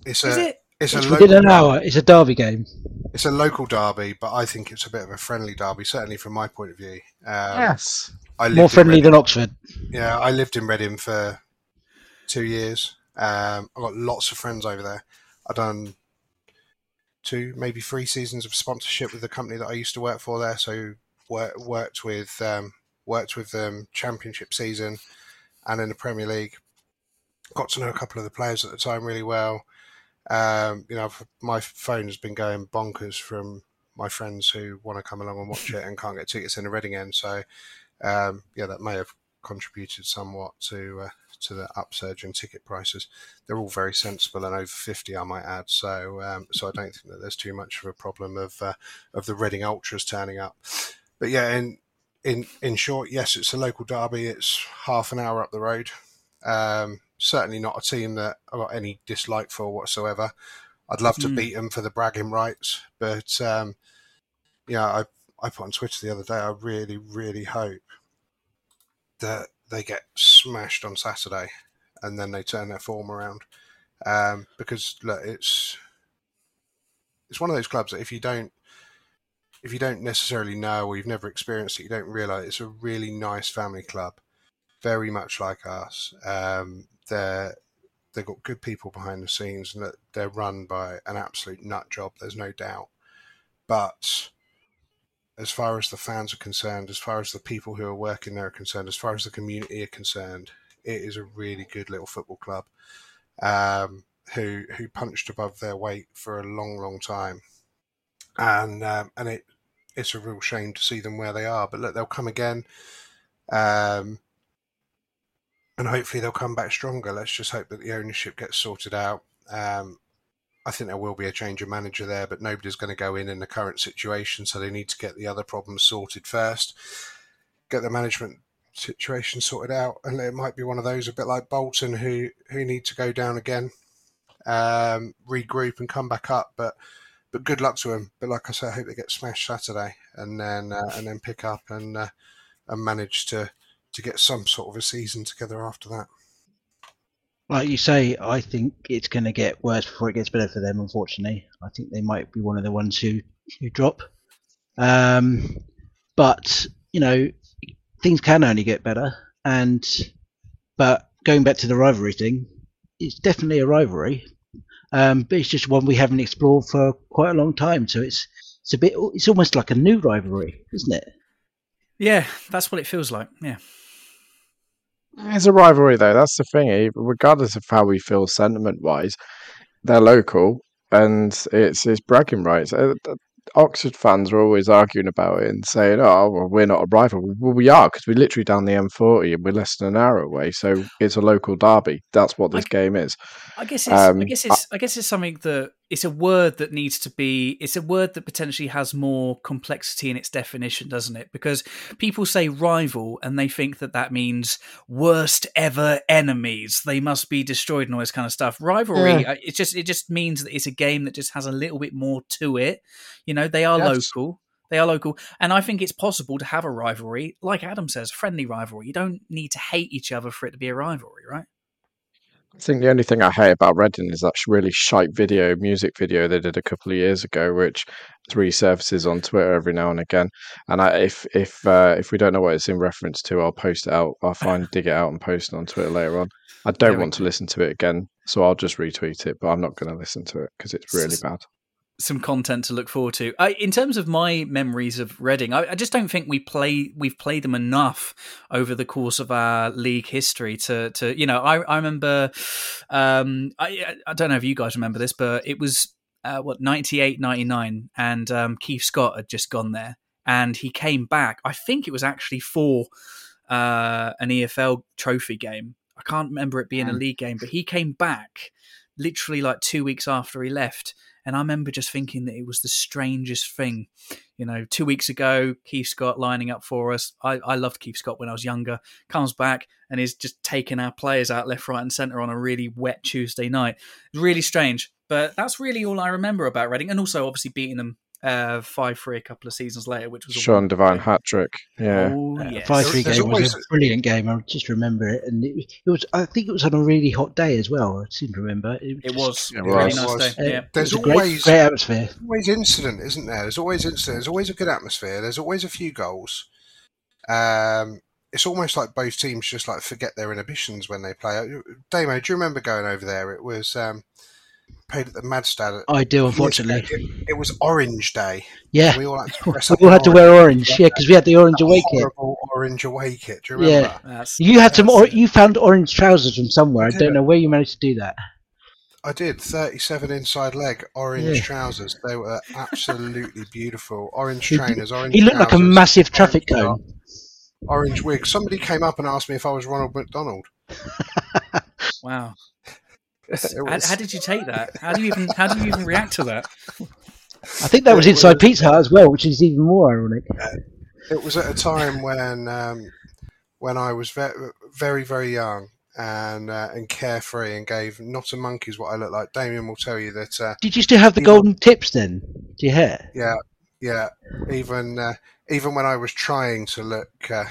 It's Is a it? it's a local within an hour. It's a derby game. it's a local derby, but I think it's a bit of a friendly derby, certainly from my point of view. Um, yes. I lived More friendly than Oxford. Yeah, I lived in Reading for two years. Um, I've got lots of friends over there. I've done two, maybe three seasons of sponsorship with the company that I used to work for there. So work, worked with um, worked with them championship season and in the Premier League. Got to know a couple of the players at the time really well. Um, you know, my phone has been going bonkers from my friends who want to come along and watch it and can't get tickets in the Reading end. So um, yeah, that may have contributed somewhat to uh, to the upsurge in ticket prices. They're all very sensible and over fifty, I might add. So um, so I don't think that there's too much of a problem of uh, of the Reading ultras turning up. But yeah, in in in short, yes, it's a local derby. It's half an hour up the road. Um, certainly not a team that I've got any dislike for whatsoever. I'd love to Mm. beat them for the bragging rights, but um, yeah, I I put on Twitter the other day. I really, really hope that they get smashed on Saturday, and then they turn their form around. Um, because look, it's it's one of those clubs that if you don't if you don't necessarily know or you've never experienced it, you don't realize it's a really nice family club, very much like us. Um, they're they've got good people behind the scenes, and they're run by an absolute nut job. There's no doubt, but as far as the fans are concerned, as far as the people who are working there are concerned, as far as the community are concerned, it is a really good little football club um, who who punched above their weight for a long, long time, and um, and it it's a real shame to see them where they are. But look, they'll come again, um, and hopefully they'll come back stronger. Let's just hope that the ownership gets sorted out. Um, I think there will be a change of manager there, but nobody's going to go in in the current situation, so they need to get the other problems sorted first. Get the management situation sorted out, and it might be one of those a bit like Bolton, who who need to go down again, um, regroup and come back up. But but good luck to them. But like I said, I hope they get smashed Saturday, and then uh, and then pick up and uh, and manage to to get some sort of a season together after that. Like you say, I think it's going to get worse before it gets better for them. Unfortunately, I think they might be one of the ones who who drop. Um, but you know, things can only get better. And but going back to the rivalry thing, it's definitely a rivalry. Um, but it's just one we haven't explored for quite a long time. So it's it's a bit it's almost like a new rivalry, isn't it? Yeah, that's what it feels like. Yeah. It's a rivalry, though. That's the thing. eh, Regardless of how we feel sentiment wise, they're local and it's it's bragging rights. Oxford fans are always arguing about it and saying, "Oh, well, we're not a rival." Well, we are because we're literally down the M40 and we're less than an hour away. So it's a local derby. That's what this game is. I guess it's. I Um, guess it's. I guess it's something that it's a word that needs to be. It's a word that potentially has more complexity in its definition, doesn't it? Because people say rival and they think that that means worst ever enemies. They must be destroyed and all this kind of stuff. Rivalry. Yeah. It just. It just means that it's a game that just has a little bit more to it. You know, they are local. They are local, and I think it's possible to have a rivalry, like Adam says, friendly rivalry. You don't need to hate each other for it to be a rivalry, right? I think the only thing I hate about Reading is that really shite video, music video they did a couple of years ago, which resurfaces on Twitter every now and again. And I, if if uh, if we don't know what it's in reference to, I'll post it out. I'll find dig it out and post it on Twitter later on. I don't Yeah, want to listen to it again, so I'll just retweet it. But I'm not going to listen to it because it's really bad. Some content to look forward to. I, in terms of my memories of Reading, I, I just don't think we play we've played them enough over the course of our league history to to you know. I I remember, um, I I don't know if you guys remember this, but it was uh, what 98, 99, and um, Keith Scott had just gone there, and he came back. I think it was actually for uh, an EFL trophy game. I can't remember it being a league game, but he came back literally like two weeks after he left. And I remember just thinking that it was the strangest thing. You know, two weeks ago, Keith Scott lining up for us. I, I loved Keith Scott when I was younger. Comes back and is just taking our players out left, right, and centre on a really wet Tuesday night. Really strange. But that's really all I remember about Reading. And also, obviously, beating them uh, five three a couple of seasons later, which was a Sean Devine hat trick. Yeah. Oh, Uh, yes. Five three game was a brilliant game. I just remember it, and it, it was. I think it was on a really hot day as well. I seem to remember. It just- was It a really was. nice Was. day. uh, Yeah. There's was a great, always- great atmosphere. always incident, isn't there? There's always incident. There's always a good atmosphere. There's always a few goals. Um, it's almost like both teams just like forget their inhibitions when they play. Damo, do you remember going over there? It was um, played at the Madstad. I do, unfortunately. It, it was Orange Day. Yeah, We all had to dress we all had to wear orange. Yeah, because we had the orange away kit. Horrible orange away kit. Do you remember? Yeah. That's, You had some. Or, you found orange trousers from somewhere. I did. don't know where you managed to do that. I did. 37 inside leg, orange Yeah. trousers. They were absolutely beautiful. Orange trainers, orange He looked like a massive traffic cone. Orange wig. Somebody came up and asked me if I was Ronald McDonald. Wow. It How, how did you take that? How do you even how do you even react to that? I think that was inside was- Pizza Hut as well, which is even more ironic. It was at a time when um, when I was ve- very very young and uh, and carefree and gave not a monkey's what I look like. Damien will tell you that. Uh, Did you still have the People- golden tips then? To your hair? yeah, yeah. Even uh, even when I was trying to look uh,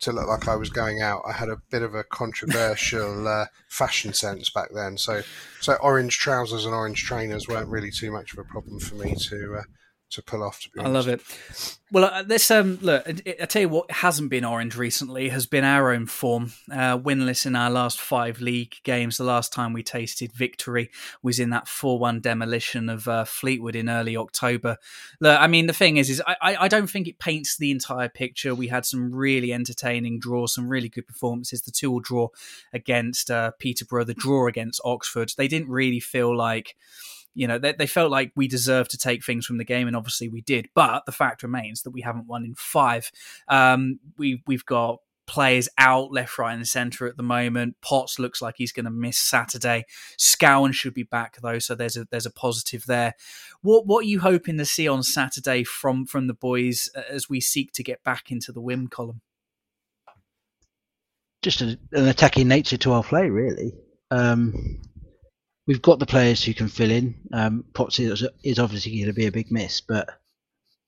to look like I was going out, I had a bit of a controversial uh, fashion sense back then. So so orange trousers and orange trainers weren't really too much of a problem for me to uh, to pull off. To be I honest. love it. Well, uh, this um, look, I, I tell you what hasn't been orange recently has been our own form. Uh, winless in our last five league games. The last time we tasted victory was in that four-one demolition of uh, Fleetwood in early October. Look, I mean, the thing is, is I, I I don't think it paints the entire picture. We had some really entertaining draws, some really good performances. The two-all draw against uh, Peterborough, the draw against Oxford. They didn't really feel like you know they, they felt like we deserved to take things from the game and obviously we did but the fact remains that we haven't won in five. Um, we, we've got players out left right and centre at the moment. Potts looks like he's going to miss saturday. Scowen should be back though so there's a there's a positive there. What what are you hoping to see on saturday from from the boys uh, as we seek to get back into the win column? Just a, an attacking nature to our play, really. Um, we've got the players who can fill in. Um, is, obviously going to be a big miss, but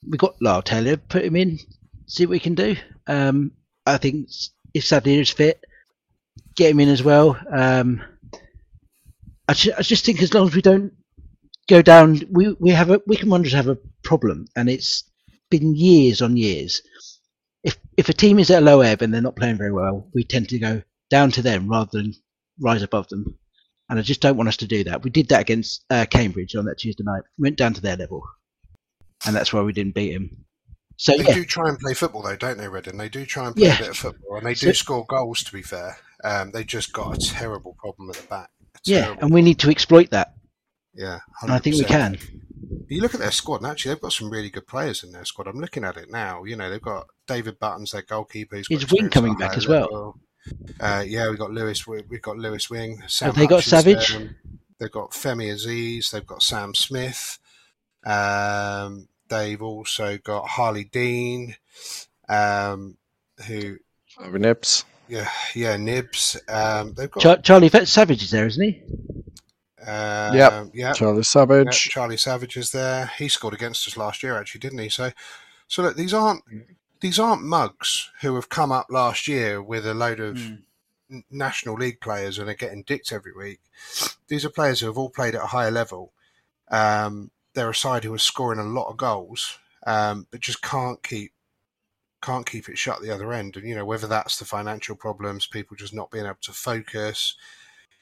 we've got Lyle Taylor. Put him in, see what we can do. Um, I think if Sadlier is fit, get him in as well. Um, I, I just think as long as we don't go down, we we have a Wycombe Wanderers have a problem, and it's been years on years. If if a team is at a low ebb and they're not playing very well, we tend to go down to them rather than rise above them. And I just don't want us to do that. We did that against uh, Cambridge on that Tuesday night. We went down to their level, and that's why we didn't beat them. So They yeah, do try and play football, though, don't they, Reddin? They do try and play Yeah. a bit of football, and they So- do score goals. To be fair, um, they just got a terrible problem at the back. Yeah, and we need to exploit that. yeah, And I think we 100%. can. You look at their squad, and actually, they've got some really good players in their squad. I'm looking at it now. You know, they've got David Buttons, their goalkeeper. Is Wing coming back as well? level. Uh, yeah, we got Lewis. we- We've got Lewis Wing. Sam Have they got Hutch is. Savage? They've got Femi Azeez. They've got Sam Smith. Um, they've also got Harlee Dean, um, who Over Nibs. yeah, yeah, Nibs. Um, they've got Char- Charlie Vet- Savage is there, isn't he? um, Yep. yeah, Charlie yeah, Savage. Charlie Savage is there. He scored against us last year, actually, didn't he? So, so look, these aren't these aren't mugs who have come up last year with a load of Mm. national league players and are getting dicked every week. These are players who have all played at a higher level. Um, they're a side who are scoring a lot of goals, um, but just can't keep can't keep it shut the other end. And you know whether that's the financial problems, people just not being able to focus,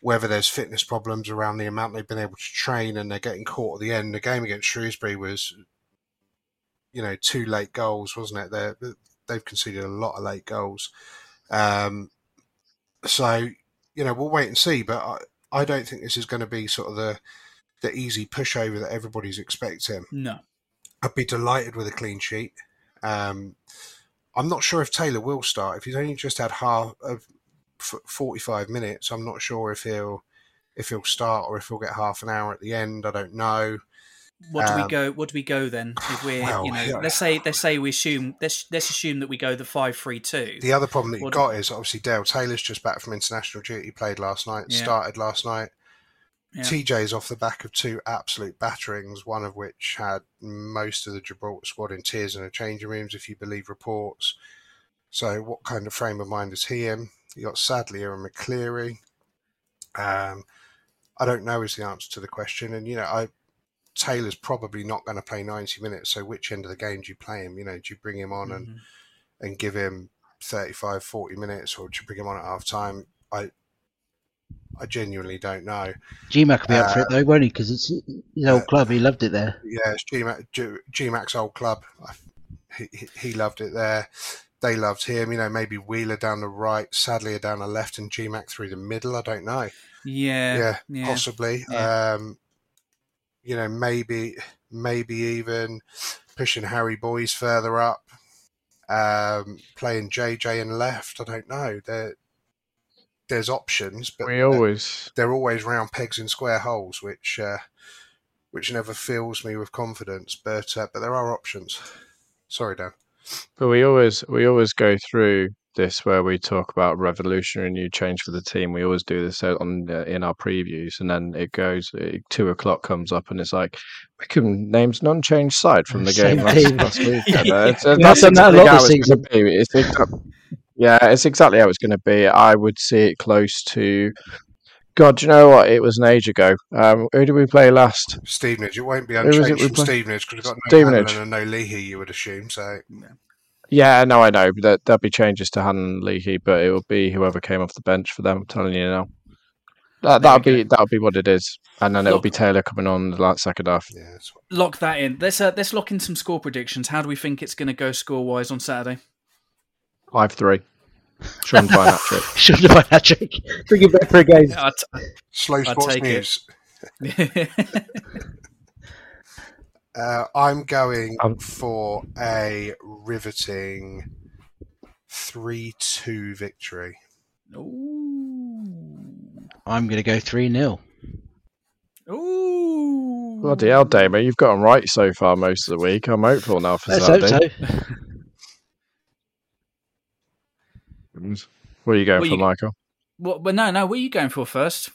whether there's fitness problems around the amount they've been able to train and they're getting caught at the end. The game against Shrewsbury was, you know, two late goals, wasn't it? They're, they've conceded a lot of late goals. Um, so, you know, we'll wait and see. But I, I don't think this is going to be sort of the the easy pushover that everybody's expecting. No. I'd be delighted with a clean sheet. Um, I'm not sure if Taylor will start. If he's only just had half of 45 minutes, I'm not sure if he'll if he'll start or if he'll get half an hour at the end. I don't know. What do we Um, go? What do we go then? If we're, well, you know, yeah. let's say, let's say we assume, let's let's assume that we go the five three two. The other problem that you've What- got is obviously Dale Taylor's just back from international duty. Played last night, Yeah. started last night. Yeah. TJ's off the back of two absolute batterings, one of which had most of the Gibraltar squad in tears in the changing rooms, if you believe reports. So, what kind of frame of mind is he in? You got Sadlier and McCleary. Um, I don't know is the answer to the question, and you know, I Taylor's probably not going to play ninety minutes. So, which end of the game do you play him? You know, do you bring him on and Mhm. and give him 35, 40 minutes, or do you bring him on at half time? I I genuinely don't know. GMAC will be up for Uh, it though, won't he? Because it's his old uh, club. He loved it there. Yeah, it's GMAC, G- GMAC's old club. I- He, he, he loved it there. They loved him. You know, maybe Wheeler down the right, Sadlier down the left, and GMAC through the middle. I don't know. Yeah, yeah, yeah. possibly. Yeah. Um, you know, maybe maybe even pushing Harry Boyes further up, um, playing JJ and left. I don't know. There, there's options, but we they're- always they're always round pegs in square holes, which uh, which never fills me with confidence. But uh, but there are options. Sorry, Dan. But we always we always go through this where we talk about revolutionary new change for the team. We always do this on uh, in our previews, and then it goes it, two o'clock comes up, and it's like Wycombe names non-change side from the game Same last, last week. And, uh, it's, uh, that's have done that a exactly how this it's going to be. It's exa- yeah, it's exactly how it's going to be. I would see it close to. God, do you know what? It was an age ago. Um, who did we play last? Stevenage. It won't be was it unchanged we from play- Stevenage because we've got no Stevenage. And no Leahy. You would assume. So Yeah, no, I know. There, there'll be changes to Han and Leahy, but it will be whoever came off the bench for them. I'm telling you now. That that'll be that'll be what it is, and then it'll Look- be Taylor coming on the last second half. yeah, Lock that in. Let's uh, let's lock in some score predictions. How do we think it's going to go score wise on Saturday? Five three. Sean Devine hat trick. Should have had that trick. Bring it back for a game. I'd slow I'd sports news. Uh, I'm going Um, for a riveting three-two victory. Ooh. I'm going to go 3 0. Ooh. Bloody hell, Damon, you've got 'em right so far most of the week. I'm hopeful now for Let's hope Saturday. so. What are you going Well, for, you- Michael? What, but no, no. What are you going for first?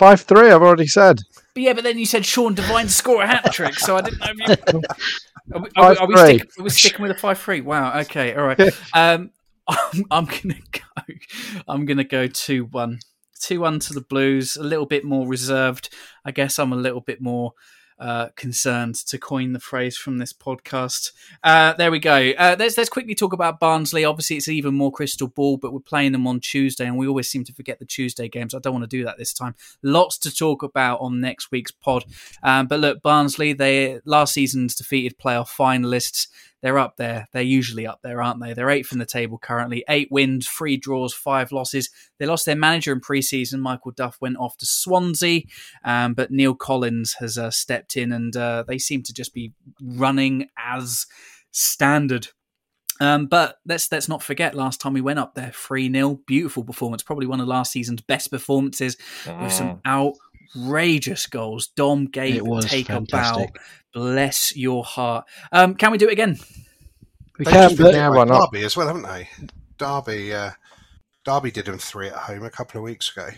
Five three. I've already said. But yeah, but then you said Sean Devine score a hat trick, so I didn't know if you. Are we, are we, are we, 5-3. stick, are we sticking with a five three? Wow. Okay. All right. Um, I'm, I'm gonna go. I'm gonna go two one. Two one to the Blues. A little bit more reserved. I guess I'm a little bit more. Uh, concerned to coin the phrase from this podcast. Uh, there we go. Uh, let's let's quickly talk about Barnsley. Obviously, it's even more crystal ball, but we're playing them on Tuesday, and we always seem to forget the Tuesday games. I don't want to do that this time. Lots to talk about on next week's pod. Um, but look, Barnsley, they last season's defeated playoff finalists. They're up there. They're usually up there, aren't they? They're eighth from the table currently. Eight wins, three draws, five losses. They lost their manager in pre-season. Michael Duff went off to Swansea, um, but Neil Collins has uh, stepped in, and uh, they seem to just be running as standard. Um, but let's let's not forget last time we went up there, 3 0. Beautiful performance. Probably one of last season's best performances with some outrageous goals. Dom gave It was take a bow. Bless your heart. Um, can we do it again? We They've can't, just but Yeah, why not? Derby as well, haven't they? Derby, uh, Derby did them three at home a couple of weeks ago.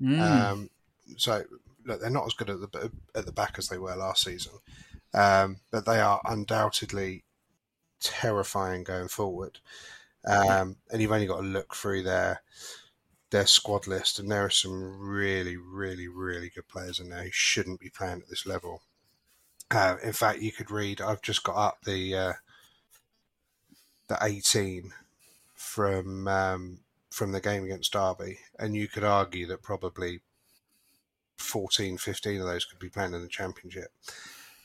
Mm. Um, so look, they're not as good at the at the back as they were last season, um, but they are undoubtedly terrifying going forward. Um, and you've only got to look through their their squad list, and there are some really, really, really good players in there who shouldn't be playing at this level. Uh, in fact, you could read. I've just got up the uh, the eighteen from um, from the game against Derby, and you could argue that probably 14, 15 of those could be playing in the Championship.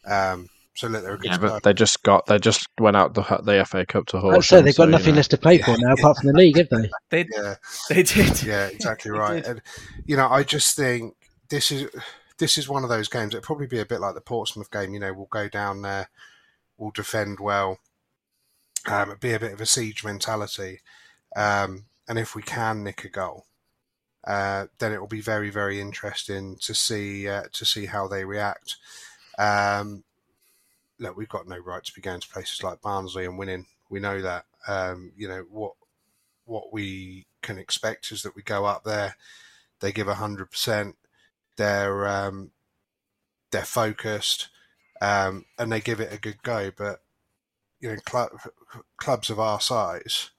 Um, so look, they're a good Yeah, but they just got they just went out the the FA Cup to I'd they've got nothing less to play for now apart from the league, have they? They, Yeah, they did. yeah, exactly right. And you know, I just think this is this is one of those games. It'll probably be a bit like the Portsmouth game. You know, we'll go down there, we'll defend well, um, be a bit of a siege mentality, um, and if we can nick a goal, uh, then it will be very very interesting to see uh, to see how they react. Um, look, we've got no right to be going to places like Barnsley and winning. We know that. Um, you know what what we can expect is that we go up there, they give hundred percent, they're um, they're focused, um, and they give it a good go. But you know, club, clubs of our size,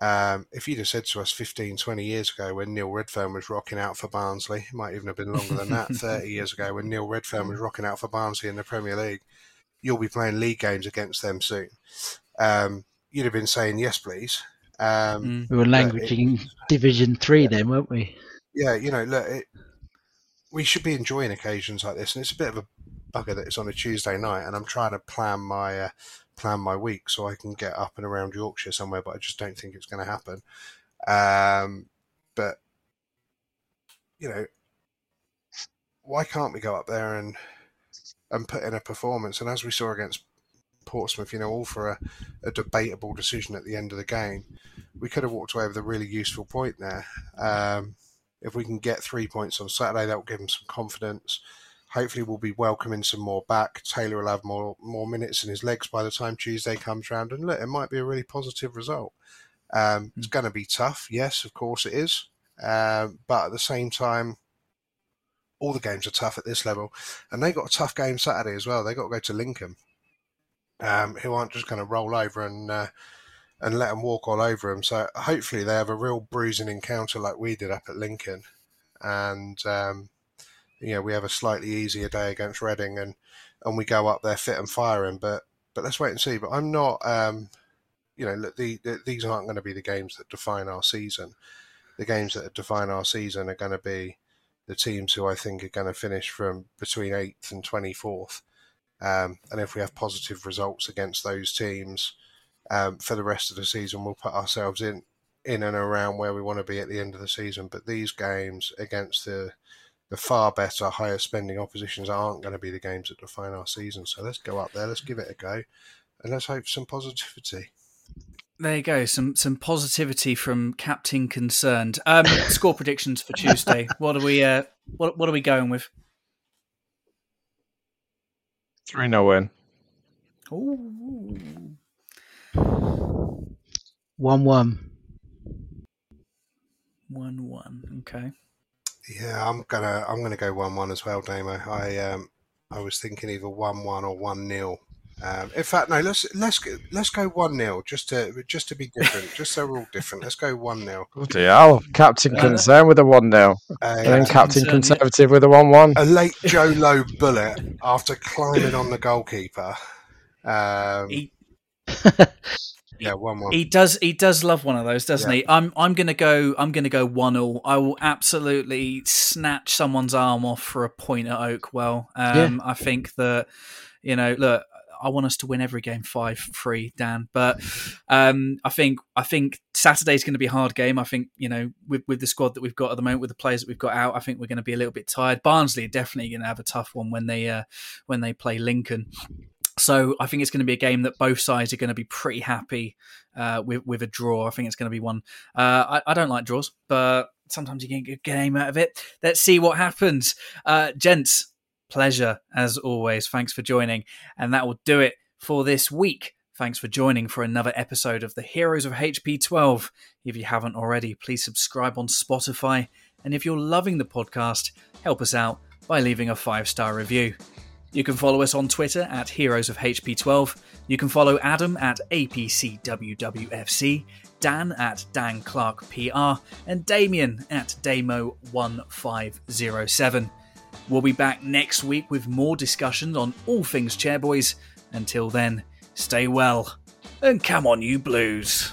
um, if you'd have said to us 15, 20 years ago when Neil Redfearn was rocking out for Barnsley, it might even have been longer than that, 30 years ago when Neil Redfearn was rocking out for Barnsley in the Premier League, you'll be playing league games against them soon. Um, you'd have been saying, yes, please. Um, We were languaging Division Three then, weren't we? yeah, you know, look, it, we should be enjoying occasions like this, and it's a bit of a bugger that it's on a Tuesday night, and I'm trying to plan my uh, plan my week so I can get up and around Yorkshire somewhere, but I just don't think it's going to happen. Um, but you know, why can't we go up there and and put in a performance? And as we saw against Portsmouth, you know, all for a, a debatable decision at the end of the game, we could have walked away with a really useful point there. Um, if we can get three points on Saturday, that will give them some confidence. Hopefully, we'll be welcoming some more back. Taylor will have more more minutes in his legs by the time Tuesday comes round, and look, it might be a really positive result. Um, It's going to be tough, yes, of course it is, um, but at the same time, all the games are tough at this level, and they got a tough game Saturday as well. They got to go to Lincoln, um, who aren't just going to roll over and uh, and let them walk all over them. So hopefully they have a real bruising encounter like we did up at Lincoln, and um, you know we have a slightly easier day against Reading, and and we go up there fit and firing. But but let's wait and see. But I'm not. Um, you know, look, the, the, these aren't going to be the games that define our season. The games that define our season are going to be the teams who I think are going to finish from between eighth and twenty fourth. Um, and if we have positive results against those teams um, for the rest of the season, we'll put ourselves in in and around where we want to be at the end of the season. But these games against the the far better, higher spending oppositions aren't going to be the games that define our season. So let's go up there, let's give it a go, and let's hope for some positivity. There you go. Some some positivity from Captain Concerned. Um, score predictions for Tuesday. What are we? Uh, what what are we going with? 3 0 win. Ooh. One-one. One one. Okay. Yeah, I'm gonna I'm gonna go one one as well, Damo. I um I was thinking either one one or one 0 um, in fact, no. Let's let's go, let's go one 0 just to just to be different, just so we're all different. Let's go one 0 Bloody hell. Captain Concern with a 1 0. And then Captain Concern, yeah. Conservative with a 1 1. A late Joe Low bullet after climbing on the goalkeeper. Um, He, yeah, one one. he does he does love one of those, doesn't Yeah. he? I'm I'm gonna go I'm gonna go one all. I will absolutely snatch someone's arm off for a point at Oakwell. Um, I think that you know, look, I want us to win every game five three, Dan. But um, I think I think Saturday's going to be a hard game. I think you know with with the squad that we've got at the moment, with the players that we've got out, I think we're going to be a little bit tired. Barnsley are definitely going to have a tough one when they uh, when they play Lincoln. So I think it's going to be a game that both sides are going to be pretty happy uh, with with a draw. I think it's going to be one. Uh, I, I don't like draws, but sometimes you get a good game out of it. Let's see what happens, uh, gents. Pleasure as always. Thanks for joining, and that will do it for this week. Thanks for joining for another episode of the Heroes of HP12. If you haven't already, please subscribe on Spotify. And if you're loving the podcast, help us out by leaving a five star review. You can follow us on Twitter at Heroes of HP12. You can follow Adam at APCWWFC, Dan at Dan Clark PR, and Damien at Damo1507. We'll be back next week with more discussions on all things Chairboys. Until then, stay well and come on, you blues.